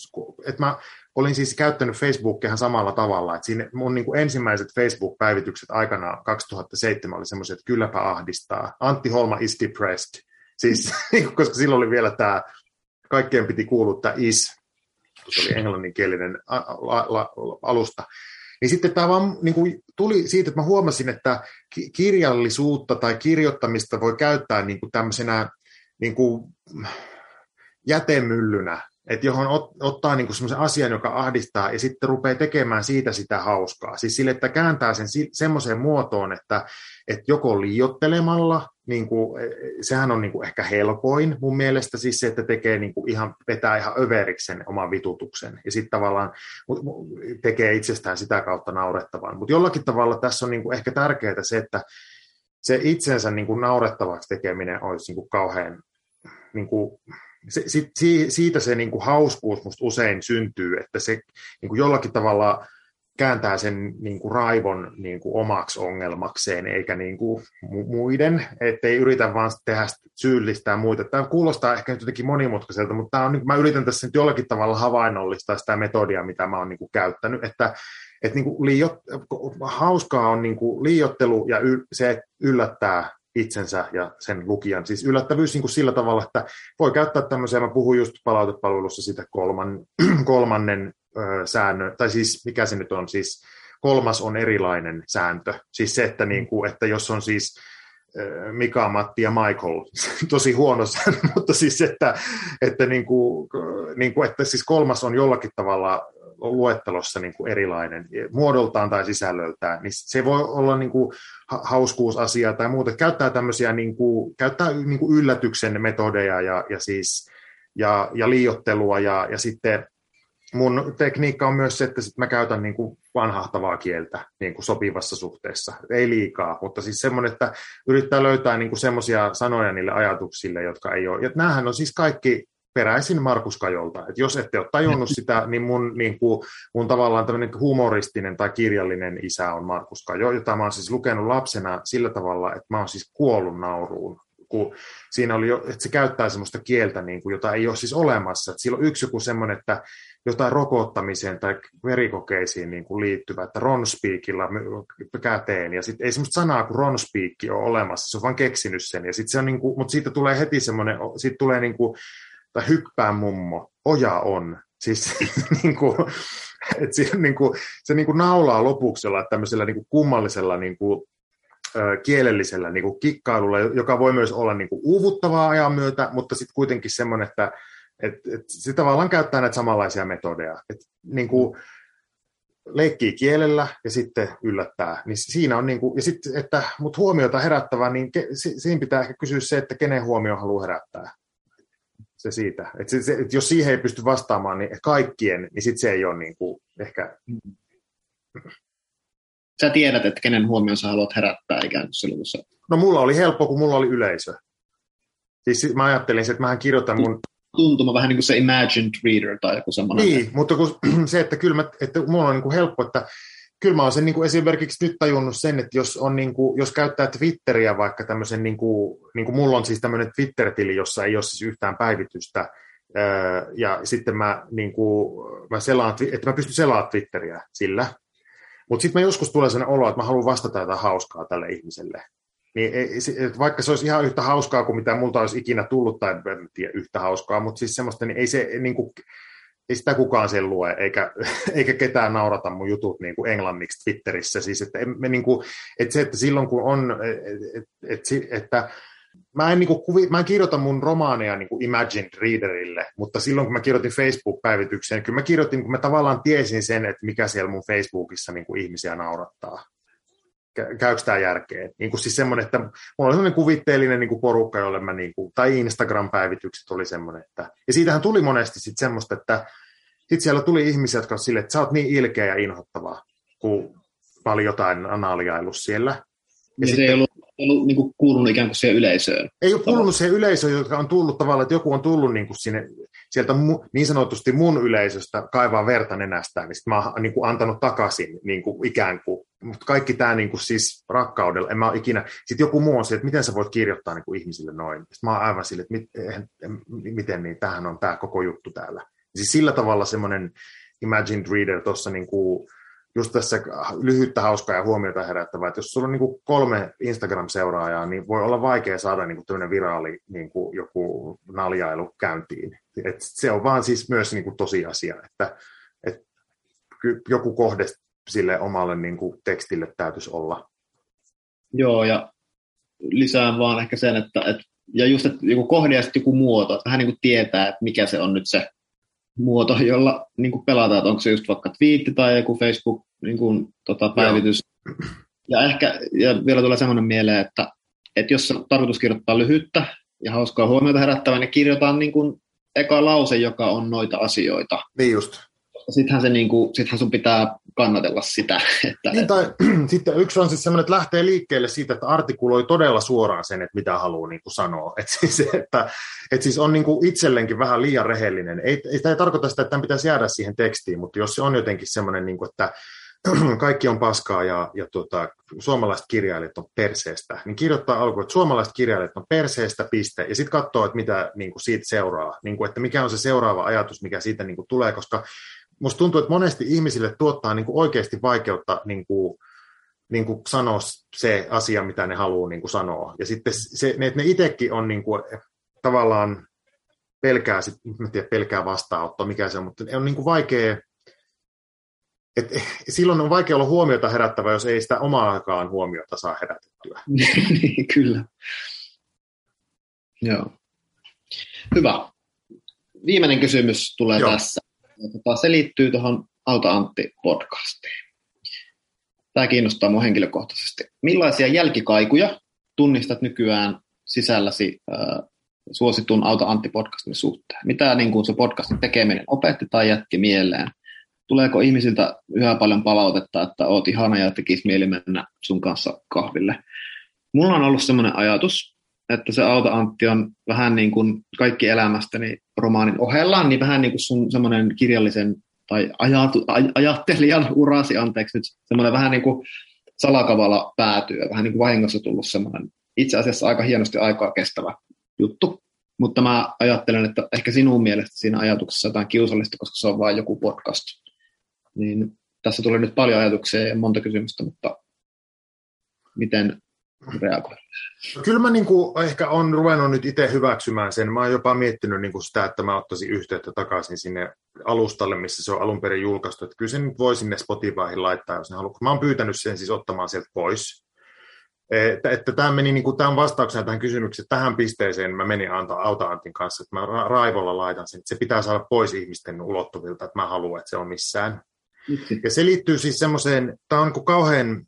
että mä olin siis käyttänyt Facebookia samalla tavalla, että siinä mun niin kuin ensimmäiset Facebook-päivitykset aikana 2007 oli semmoiset, että kylläpä ahdistaa. Antti Holma is depressed. Siis, koska silloin oli vielä tämä, kaikkien piti kuulua tämä is, se oli englanninkielinen alusta. Niin sitten tämä vaan niin kuin tuli siitä, että mä huomasin, että kirjallisuutta tai kirjoittamista voi käyttää niin kuin tämmöisenä niin kuin jätemyllynä että johon ot, ottaa niinku semmoisen asian, joka ahdistaa, ja sitten rupeaa tekemään siitä sitä hauskaa. Siis sille, että kääntää sen semmoiseen muotoon, että, että joko liiottelemalla, niin kuin, e, sehän on niin kuin ehkä helpoin mun mielestä, siis se, että tekee niin kuin ihan, vetää ihan överiksi sen oman vitutuksen, ja sitten tavallaan tekee itsestään sitä kautta naurettavan. Mutta jollakin tavalla tässä on niin kuin ehkä tärkeää se, että se itsensä niin kuin naurettavaksi tekeminen olisi niin kuin kauhean niin kuin, se, sit, siitä se niin kuin hauskuus musta usein syntyy, että se niin kuin jollakin tavalla kääntää sen niin kuin raivon niin kuin omaksi ongelmakseen, eikä niin kuin muiden, ettei yritä vaan tehdä syyllistää muita. Tämä kuulostaa ehkä jotenkin monimutkaiselta, mutta tämä on, niin mä yritän tässä nyt jollakin tavalla havainnollistaa sitä metodia, mitä mä oon niin kuin käyttänyt, että, että niin kuin hauskaa on niin kuin liiottelu ja y, se yllättää itsensä ja sen lukijan. Siis yllättävyys niin kuin sillä tavalla, että voi käyttää tämmöisiä, mä puhun just palautepalvelussa sitä kolman, kolmannen ö, säännön, tai siis mikä se nyt on, siis kolmas on erilainen sääntö. Siis se, että, niin kuin, että jos on siis Mika, Matti ja Michael, tosi huono sääntö, mutta siis että, että, niin kuin, niin kuin, että siis kolmas on jollakin tavalla luettelossa niin kuin erilainen muodoltaan tai sisällöltään, niin se voi olla niin kuin hauskuusasia tai muuta. Käyttää tämmöisiä niin kuin, käyttää niin kuin yllätyksen metodeja ja, ja, siis, ja, ja liiottelua ja, ja sitten mun tekniikka on myös se, että sit mä käytän niin kuin vanhahtavaa kieltä niin kuin sopivassa suhteessa. Ei liikaa, mutta siis semmoinen, että yrittää löytää niin semmoisia sanoja niille ajatuksille, jotka ei ole. Ja on siis kaikki peräisin Markus Kajolta. Et jos ette ole tajunnut sitä, niin mun, niin kuin, mun tavallaan tämmöinen humoristinen tai kirjallinen isä on Markus Kajo, jota mä oon siis lukenut lapsena sillä tavalla, että mä oon siis kuollut nauruun. Kun siinä oli jo, että se käyttää semmoista kieltä, niin kuin, jota ei ole siis olemassa. Että sillä on yksi joku semmoinen, että jotain rokottamiseen tai verikokeisiin niin kuin liittyvä, että Ronspeakilla käteen, ja sitten ei semmoista sanaa kuin Ronspeak ole olemassa, se on vaan keksinyt sen, ja sit se on niin kuin, mutta siitä tulee heti semmoinen, siitä tulee niin kuin tai hyppää mummo, oja on. Siis niin kuin, että se, niin kuin, se niin kuin naulaa lopuksi jollain tämmöisellä niin kuin kummallisella niin kuin, kielellisellä niin kuin kikkailulla, joka voi myös olla niin kuin uuvuttavaa ajan myötä, mutta sitten kuitenkin semmoinen, että et, et se tavallaan käyttää näitä samanlaisia metodeja. Et, niin kuin, leikkii kielellä ja sitten yllättää. Niin siinä on niin kuin, ja sitten, että, mutta huomiota herättävää, niin ke, siinä pitää ehkä kysyä se, että kenen huomio haluaa herättää se siitä. Et se, se, et jos siihen ei pysty vastaamaan niin kaikkien, niin sitten se ei ole niin kuin ehkä... Sä tiedät, että kenen huomioon sä haluat herättää ikään kuin silloin. No mulla oli helppo, kun mulla oli yleisö. Siis mä ajattelin, että mähän kirjoitan mun... Tuntuma vähän niin kuin se imagined reader tai joku semmoinen. Niin, mutta kun se, että kyllä mä, että mulla on niin kuin helppo, että kyllä mä oon sen niin kuin esimerkiksi nyt tajunnut sen, että jos, on niin kuin, jos käyttää Twitteriä vaikka tämmöisen, niin kuin, niin kuin mulla on siis tämmöinen Twitter-tili, jossa ei ole siis yhtään päivitystä, ja sitten mä, niin kuin, mä selaan, että mä pystyn selaamaan Twitteriä sillä, mutta sitten mä joskus tulee sellainen olo, että mä haluan vastata jotain hauskaa tälle ihmiselle. Niin, vaikka se olisi ihan yhtä hauskaa kuin mitä multa olisi ikinä tullut, tai en tiedä yhtä hauskaa, mutta siis semmoista, niin ei se niin kuin, ei sitä kukaan sen lue, eikä, eikä ketään naurata mun jutut niin kuin englanniksi Twitterissä. Siis, että, me, niin kuin, että se, että silloin kun on, että, että, mä en, niin kuin, kuvi, mä en kirjoita mun romaaneja niin kuin Imagined Readerille, mutta silloin kun mä kirjoitin Facebook-päivitykseen, kyllä mä kirjoitin, kun mä tavallaan tiesin sen, että mikä siellä mun Facebookissa niin kuin ihmisiä naurattaa. Käykö tämä järkeen? Niin kuin siis semmoinen, että mulla oli semmoinen kuvitteellinen niin kuin porukka, jolle mä, niin kuin, tai Instagram-päivitykset oli semmoinen, että, ja siitähän tuli monesti sitten semmoista, että sitten siellä tuli ihmisiä, jotka olivat silleen, että sä oot niin ilkeä ja inhottavaa, kun mä olin jotain analiailu siellä. Ja niin sitten, se ei ollut, ollut niin kuin kuulunut ikään kuin siihen yleisöön. Ei ole kuulunut siihen yleisöön, joka on tullut tavallaan, että joku on tullut niin kuin sinne, sieltä mu, niin sanotusti mun yleisöstä kaivaa verta nenästään, niin sitten mä oon niin kuin antanut takaisin niin kuin ikään kuin. Mutta kaikki tämä niin kuin siis rakkaudella, en mä ole ikinä, sitten joku muu on se, että miten sä voit kirjoittaa niin kuin ihmisille noin. Sitten mä oon aivan sille, että mit, miten niin, tämähän on tämä koko juttu täällä. Siis sillä tavalla semmoinen imagined reader tuossa niin kuin, just tässä lyhyttä, hauskaa ja huomiota herättävää, että jos sulla on niin kuin kolme Instagram-seuraajaa, niin voi olla vaikea saada niin kuin tämmöinen viraali niin kuin joku naljailu käyntiin. Et se on vaan siis myös niin kuin tosiasia, että, että joku kohde sille omalle niin kuin tekstille täytyisi olla. Joo, ja lisään vaan ehkä sen, että, että ja just että joku kohde ja sitten joku muoto, että vähän niin kuin tietää, että mikä se on nyt se muoto, jolla niin kuin pelataan, että onko se just vaikka twiitti tai joku Facebook niin kuin, tota, päivitys. Joo. Ja ehkä ja vielä tulee semmoinen mieleen, että, että jos on tarkoitus kirjoittaa lyhyttä ja hauskaa huomiota herättävää, niin kirjoitetaan niin kuin eka lause, joka on noita asioita. Niin just sittenhän, se niinku, sittenhän sun pitää kannatella sitä. Että, niin, tai, sitten yksi on siis semmoinen, että lähtee liikkeelle siitä, että artikuloi todella suoraan sen, että mitä haluaa niin kuin sanoa. Että siis, että, että siis on niin kuin itselleenkin vähän liian rehellinen. Ei, ei, tämä ei tarkoita sitä, että tämän pitäisi jäädä siihen tekstiin, mutta jos se on jotenkin semmoinen, niin kuin, että kaikki on paskaa ja, ja tota, suomalaiset kirjailijat on perseestä, niin kirjoittaa alkuun, että suomalaiset kirjailijat on perseestä, piste, ja sitten katsoo, että mitä niin kuin siitä seuraa, niin kuin, että mikä on se seuraava ajatus, mikä siitä niin kuin tulee, koska musta tuntuu, että monesti ihmisille tuottaa niin kuin oikeasti vaikeutta niin kuin, niin kuin sanoa se asia, mitä ne haluaa niin kuin sanoa. Ja sitten se, että ne itsekin on niin kuin, tavallaan pelkää, mä tiedä, pelkää vastaanottoa, mikä se on, mutta on niin kuin vaikea, et, silloin on vaikea olla huomiota herättävä, jos ei sitä omaakaan huomiota saa herätettyä. Niin, kyllä. Joo. Hyvä. Viimeinen kysymys tulee Joo. tässä. Tota, se liittyy tuohon Auta Antti-podcastiin. Tämä kiinnostaa minua henkilökohtaisesti. Millaisia jälkikaikuja tunnistat nykyään sisälläsi äh, suositun Auta Antti-podcastin suhteen? Mitä niin kuin se podcastin tekeminen opetti tai jätti mieleen? Tuleeko ihmisiltä yhä paljon palautetta, että oot ihana ja tekisi mieli mennä sun kanssa kahville? Mulla on ollut sellainen ajatus, että se Auta Antti on vähän niin kuin kaikki elämästäni romaanin ohella, niin vähän niin kuin sun semmoinen kirjallisen tai ajatu, aj, ajattelijan urasi, anteeksi nyt, semmoinen vähän niin kuin salakavala päätyy, vähän niin kuin vahingossa tullut semmoinen itse asiassa aika hienosti aikaa kestävä juttu. Mutta mä ajattelen, että ehkä sinun mielestä siinä ajatuksessa jotain kiusallista, koska se on vain joku podcast. Niin tässä tulee nyt paljon ajatuksia ja monta kysymystä, mutta miten reagoi? Kyllä mä niin kuin ehkä on ruvennut nyt itse hyväksymään sen. Mä oon jopa miettinyt niin kuin sitä, että mä ottaisin yhteyttä takaisin sinne alustalle, missä se on alun perin julkaistu. Että kyllä se nyt voi sinne Spotifyhin laittaa, jos ne haluaa. Mä oon pyytänyt sen siis ottamaan sieltä pois. Että, että tämä meni niin kuin, tämän vastauksena tähän kysymykseen, tähän pisteeseen mä menin Anta, Auta Antin kanssa, että mä raivolla laitan sen, että se pitää saada pois ihmisten ulottuvilta, että mä haluan, että se on missään. Ja se liittyy siis semmoiseen, tämä on niin kuin kauhean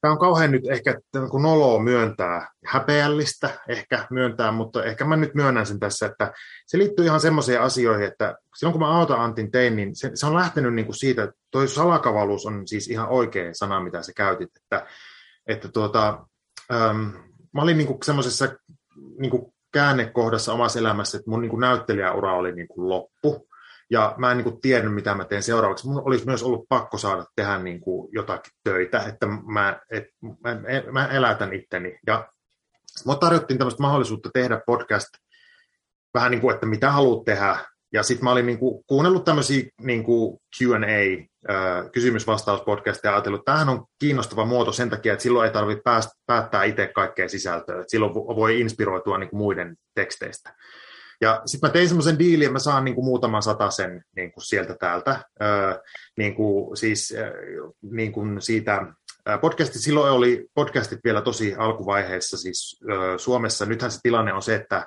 tämä on kauhean nyt ehkä kun noloa myöntää, häpeällistä ehkä myöntää, mutta ehkä mä nyt myönnän sen tässä, että se liittyy ihan semmoiseen asioihin, että silloin kun mä Auta Antin tein, niin se, se on lähtenyt niin kuin siitä, että toi salakavaluus on siis ihan oikein sana, mitä sä käytit, että, että tuota, ähm, mä olin niin semmoisessa niin käännekohdassa omassa elämässä, että mun niin kuin näyttelijäura oli niin kuin loppu, ja mä en niin kuin tiennyt, mitä mä teen seuraavaksi. Mun olisi myös ollut pakko saada tehdä niin kuin jotakin töitä, että mä, et, mä, mä elätän itteni. Ja mä tarjottiin tämmöistä mahdollisuutta tehdä podcast vähän niin kuin, että mitä haluat tehdä. Ja sitten mä olin niin kuin, kuunnellut tämmöisiä niin kuin Q&A, kysymys-vastauspodcastia ja ajatellut, että tämähän on kiinnostava muoto sen takia, että silloin ei tarvitse päättää itse kaikkea sisältöä. Että silloin voi inspiroitua niin kuin muiden teksteistä. Ja sitten mä tein semmoisen diilin, että mä saan niin kuin muutaman sen niin kuin sieltä täältä. Öö, niin kuin, siis niin kuin siitä podcastit, silloin oli podcastit vielä tosi alkuvaiheessa siis öö, Suomessa. Nythän se tilanne on se, että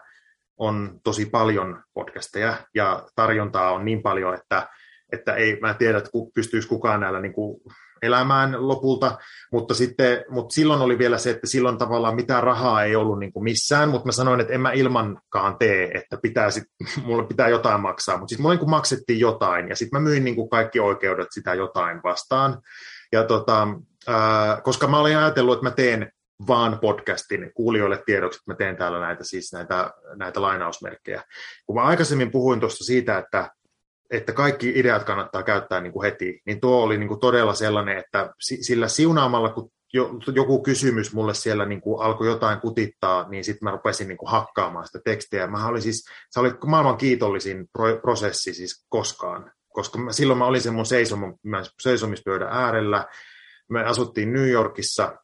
on tosi paljon podcasteja ja tarjontaa on niin paljon, että, että ei, mä tiedä, että pystyisi kukaan näillä niin kuin elämään lopulta, mutta, sitten, mutta silloin oli vielä se, että silloin tavallaan mitään rahaa ei ollut niin kuin missään, mutta mä sanoin, että en mä ilmankaan tee, että pitää sit, mulle pitää jotain maksaa, mutta sitten mulle niin kuin maksettiin jotain, ja sitten mä myin niin kuin kaikki oikeudet sitä jotain vastaan, ja tota, ää, koska mä olin ajatellut, että mä teen vaan podcastin kuulijoille tiedoksi, että mä teen täällä näitä, siis näitä, näitä lainausmerkkejä. Kun mä aikaisemmin puhuin tuosta siitä, että että kaikki ideat kannattaa käyttää niin kuin heti, niin tuo oli niin kuin todella sellainen, että sillä siunaamalla, kun joku kysymys mulle siellä niin kuin alkoi jotain kutittaa, niin sitten mä rupesin niin kuin hakkaamaan sitä tekstiä. Mä olin siis, se oli maailman kiitollisin prosessi siis koskaan, koska mä, silloin mä olin sen mun seisomispöydän äärellä. Me asuttiin New Yorkissa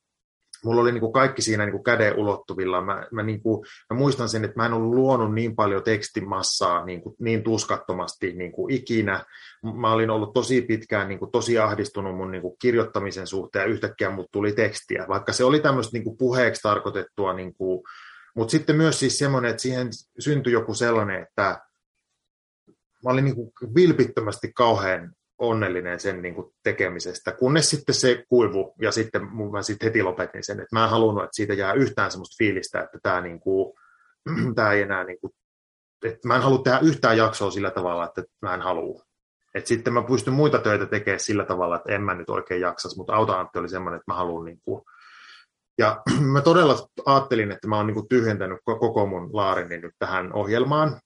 mulla oli niin kuin kaikki siinä niin kuin käden ulottuvilla. Mä, mä, niin kuin, mä muistan sen, että mä en ollut luonut niin paljon tekstimassaa niin, niin tuskattomasti niin kuin ikinä. Mä olin ollut tosi pitkään niin kuin, tosi ahdistunut mun niin kuin, kirjoittamisen suhteen ja yhtäkkiä mut tuli tekstiä, vaikka se oli tämmöistä niin kuin, puheeksi tarkoitettua, niin kuin, mutta sitten myös siis semmoinen, että siihen syntyi joku sellainen, että mä olin niin kuin, vilpittömästi kauhean onnellinen sen niin kuin tekemisestä, kunnes sitten se kuivu ja sitten mä sitten heti lopetin sen, että mä en halunnut, että siitä jää yhtään semmoista fiilistä, että tämä, niin kuin, tämä ei enää, niin kuin, että mä en halua tehdä yhtään jaksoa sillä tavalla, että mä en halua. että sitten mä pystyn muita töitä tekemään sillä tavalla, että en mä nyt oikein jaksas, mutta Auta-Antti oli semmoinen, että mä haluan niin kuin, ja mä todella ajattelin, että mä oon niin kuin tyhjentänyt koko mun laarini nyt tähän ohjelmaan,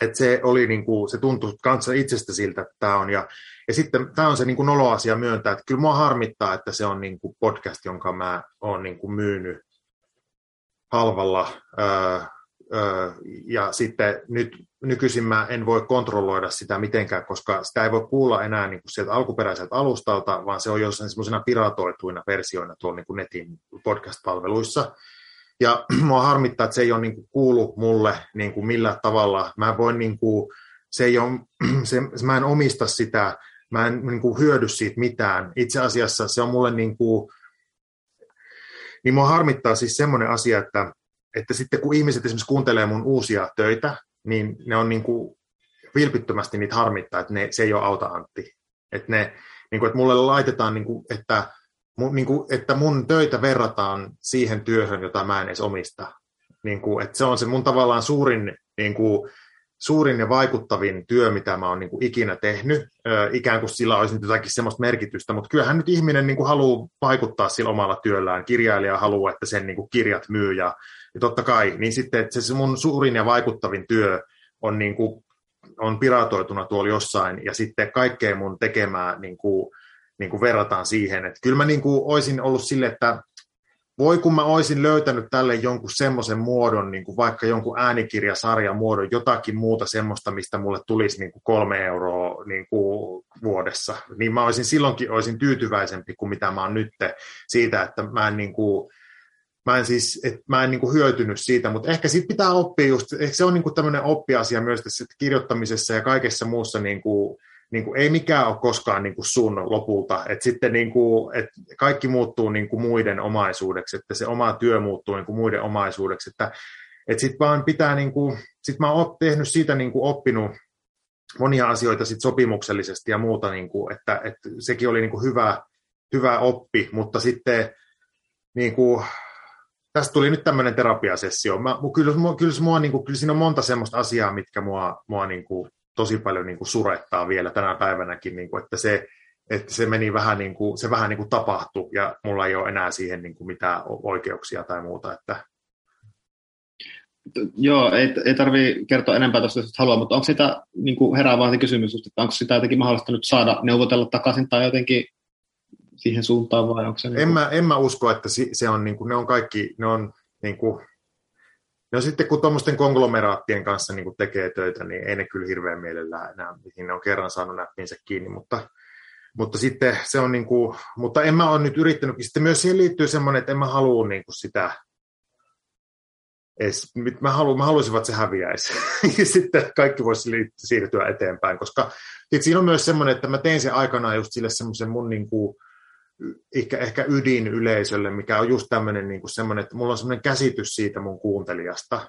että se, oli niin kuin, se tuntui kanssa itsestä siltä, että tämä on. Ja, ja sitten tämä on se niin kuin nolo-asia myöntää, että kyllä mua harmittaa, että se on niin kuin podcast, jonka mä oon niin kuin myynyt halvalla. Öö, öö, ja sitten nyt nykyisin mä en voi kontrolloida sitä mitenkään, koska sitä ei voi kuulla enää niin kuin sieltä alkuperäiseltä alustalta, vaan se on jossain semmoisena piratoituina versioina tuolla niin kuin netin podcast-palveluissa. Ja mua harmittaa, että se ei ole niin kuin kuulu mulle niin kuin millään tavalla. Mä voin niin kuin, se ei ole, se, mä en omista sitä, mä en niin kuin hyödy siitä mitään. Itse asiassa se on mulle niin kuin, niin mua harmittaa siis semmoinen asia, että, että sitten kun ihmiset esimerkiksi kuuntelee mun uusia töitä, niin ne on niin kuin vilpittömästi niitä harmittaa, että ne, se ei ole auta Antti. Että, ne, niin kuin, että mulle laitetaan, niin kuin, että niin kuin, että mun töitä verrataan siihen työhön, jota mä en edes omista. Niin kuin, että se on se mun tavallaan suurin, niin kuin, suurin ja vaikuttavin työ, mitä mä oon niin kuin ikinä tehnyt. Ö, ikään kuin sillä olisi nyt jotakin semmoista merkitystä, mutta kyllähän nyt ihminen niin kuin haluaa vaikuttaa sillä omalla työllään. Kirjailija haluaa, että sen niin kuin kirjat myy ja, ja totta kai, niin sitten että se mun suurin ja vaikuttavin työ on, niin kuin, on piratoituna tuolla jossain ja sitten kaikkea mun tekemää niin kuin, niin kuin verrataan siihen. Että kyllä mä niin kuin olisin ollut sille, että voi kun mä olisin löytänyt tälle jonkun semmoisen muodon, niin kuin vaikka jonkun äänikirjasarjan muodon, jotakin muuta semmoista, mistä mulle tulisi niin kuin kolme euroa niin kuin vuodessa, niin mä olisin silloinkin olisin tyytyväisempi kuin mitä mä oon nyt siitä, että mä en niin kuin, mä en siis, et mä en niin kuin hyötynyt siitä, mutta ehkä siitä pitää oppia just, ehkä se on niin kuin tämmöinen oppiasia myös tässä kirjoittamisessa ja kaikessa muussa niin kuin, niin kuin, ei mikään ole koskaan niin kuin sun lopulta, että sitten niin kuin, että kaikki muuttuu niin kuin muiden omaisuudeksi, että se oma työ muuttuu niin kuin muiden omaisuudeksi, että, että sitten vaan pitää, niin kuin, sit mä oon tehnyt siitä niin kuin oppinut monia asioita sit sopimuksellisesti ja muuta, niin kuin, että, että sekin oli niin kuin hyvä, hyvä oppi, mutta sitten niin kuin, tästä tuli nyt tämmöinen terapiasessio. Mä, kyllä, kyllä, niin kuin, kyllä siinä on monta semmoista asiaa, mitkä mua, mua niin kuin, tosi paljon niin kuin, surettaa vielä tänä päivänäkin, niin kuin, että se, että se meni vähän niin kuin, se vähän niin kuin tapahtui ja mulla ei ole enää siihen niin kuin mitään oikeuksia tai muuta, että Joo, ei, ei tarvitse kertoa enempää tuosta, jos haluaa, mutta onko sitä, niin kuin herää vaan se kysymys, että onko sitä jotenkin mahdollista nyt saada neuvotella takaisin tai jotenkin siihen suuntaan vai onko se... Niin kuin... en, mä, en mä usko, että se on, niin kuin, ne on kaikki, ne on niin kuin, No sitten kun tuommoisten konglomeraattien kanssa niin tekee töitä, niin ei ne kyllä hirveän mielellään enää, mihin ne on kerran saanut näppinsä kiinni, mutta, mutta sitten se on niin kuin, mutta en mä ole nyt yrittänyt, sitten myös siihen liittyy semmoinen, että en mä halua niin kuin sitä, edes, mä, haluan, mä haluaisin, että se häviäisi. ja sitten kaikki voisi siirtyä eteenpäin, koska siinä on myös semmoinen, että mä tein sen aikanaan just sille semmoisen mun niin kuin, ehkä, ehkä yleisölle, mikä on just tämmöinen niin kuin semmoinen, että mulla on semmoinen käsitys siitä mun kuuntelijasta,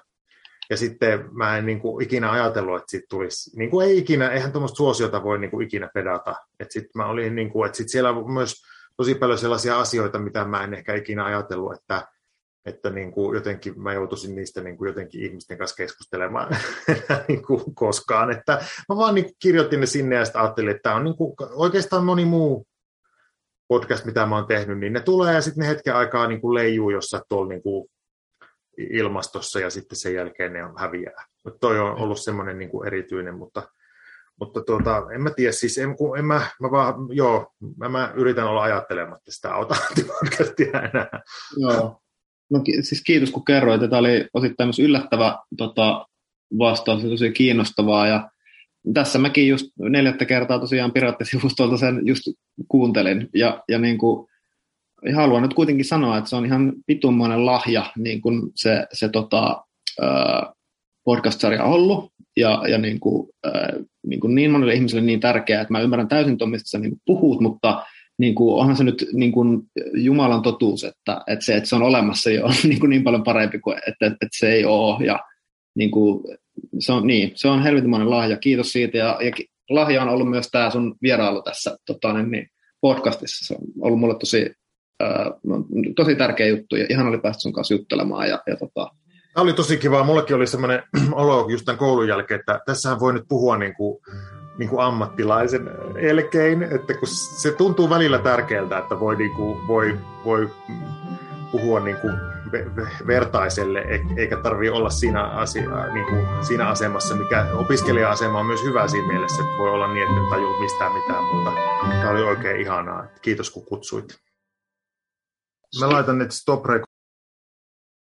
ja sitten mä en niin kuin ikinä ajatellut, että siitä tulisi, niin kuin ei ikinä, eihän tuommoista suosiota voi niin kuin ikinä pedata. Että sitten mä olin, niin kuin, että sit siellä on myös tosi paljon sellaisia asioita, mitä mä en ehkä ikinä ajatellut, että, että niin kuin jotenkin mä joutuisin niistä niin kuin jotenkin ihmisten kanssa keskustelemaan niin kuin koskaan. Että mä vaan niin kuin kirjoitin ne sinne ja sitten ajattelin, että tämä on niin kuin, oikeastaan moni muu podcast, mitä mä oon tehnyt, niin ne tulee ja sitten ne hetken aikaa niin kuin leijuu jossain tuolla niin kuin ilmastossa ja sitten sen jälkeen ne on häviää. Mutta toi on ollut semmoinen niin erityinen, mutta, mutta tuota, en mä tiedä, siis en, kun en mä, mä vaan, joo, mä, mä yritän olla ajattelematta sitä autoanttipodcastia enää. Joo. No siis kiitos kun kerroit, että tämä oli osittain myös yllättävä tota, vastaus tosi kiinnostavaa ja tässä mäkin just neljättä kertaa tosiaan pirattisivustolta sen just kuuntelin. Ja, ja niin kuin, haluan nyt kuitenkin sanoa, että se on ihan pitummoinen lahja niin kuin se, se tota, podcast-sarja ollut. Ja, ja niin, kuin, niin, kuin niin monille ihmisille niin tärkeää, että mä ymmärrän täysin tuon, mistä sä niin puhut, mutta niin kuin, onhan se nyt niin kuin Jumalan totuus, että, että se, että se on olemassa jo on niin, kuin niin paljon parempi kuin että, että se ei ole ja niin kuin, se on, niin, se on helvetimoinen lahja, kiitos siitä. Ja, ja lahja on ollut myös tämä sun vierailu tässä tota, niin, podcastissa, se on ollut mulle tosi, ää, tosi tärkeä juttu. Ja ihan oli päästä sun kanssa juttelemaan ja, ja tota, Tämä oli tosi kiva. Mullekin oli semmoinen olo just tämän koulun jälkeen, että tässähän voi nyt puhua niin kuin, niin kuin ammattilaisen elkein, että kun se tuntuu välillä tärkeältä, että voi, niin kuin, voi, voi puhua niin kuin vertaiselle, e- eikä tarvitse olla siinä, asia, niin kuin siinä asemassa, mikä opiskelija-asema on myös hyvä siinä mielessä, että voi olla niin, että en tajua mistään mitään, mutta tämä oli oikein ihanaa. Kiitos kun kutsuit. Mä laitan nyt stop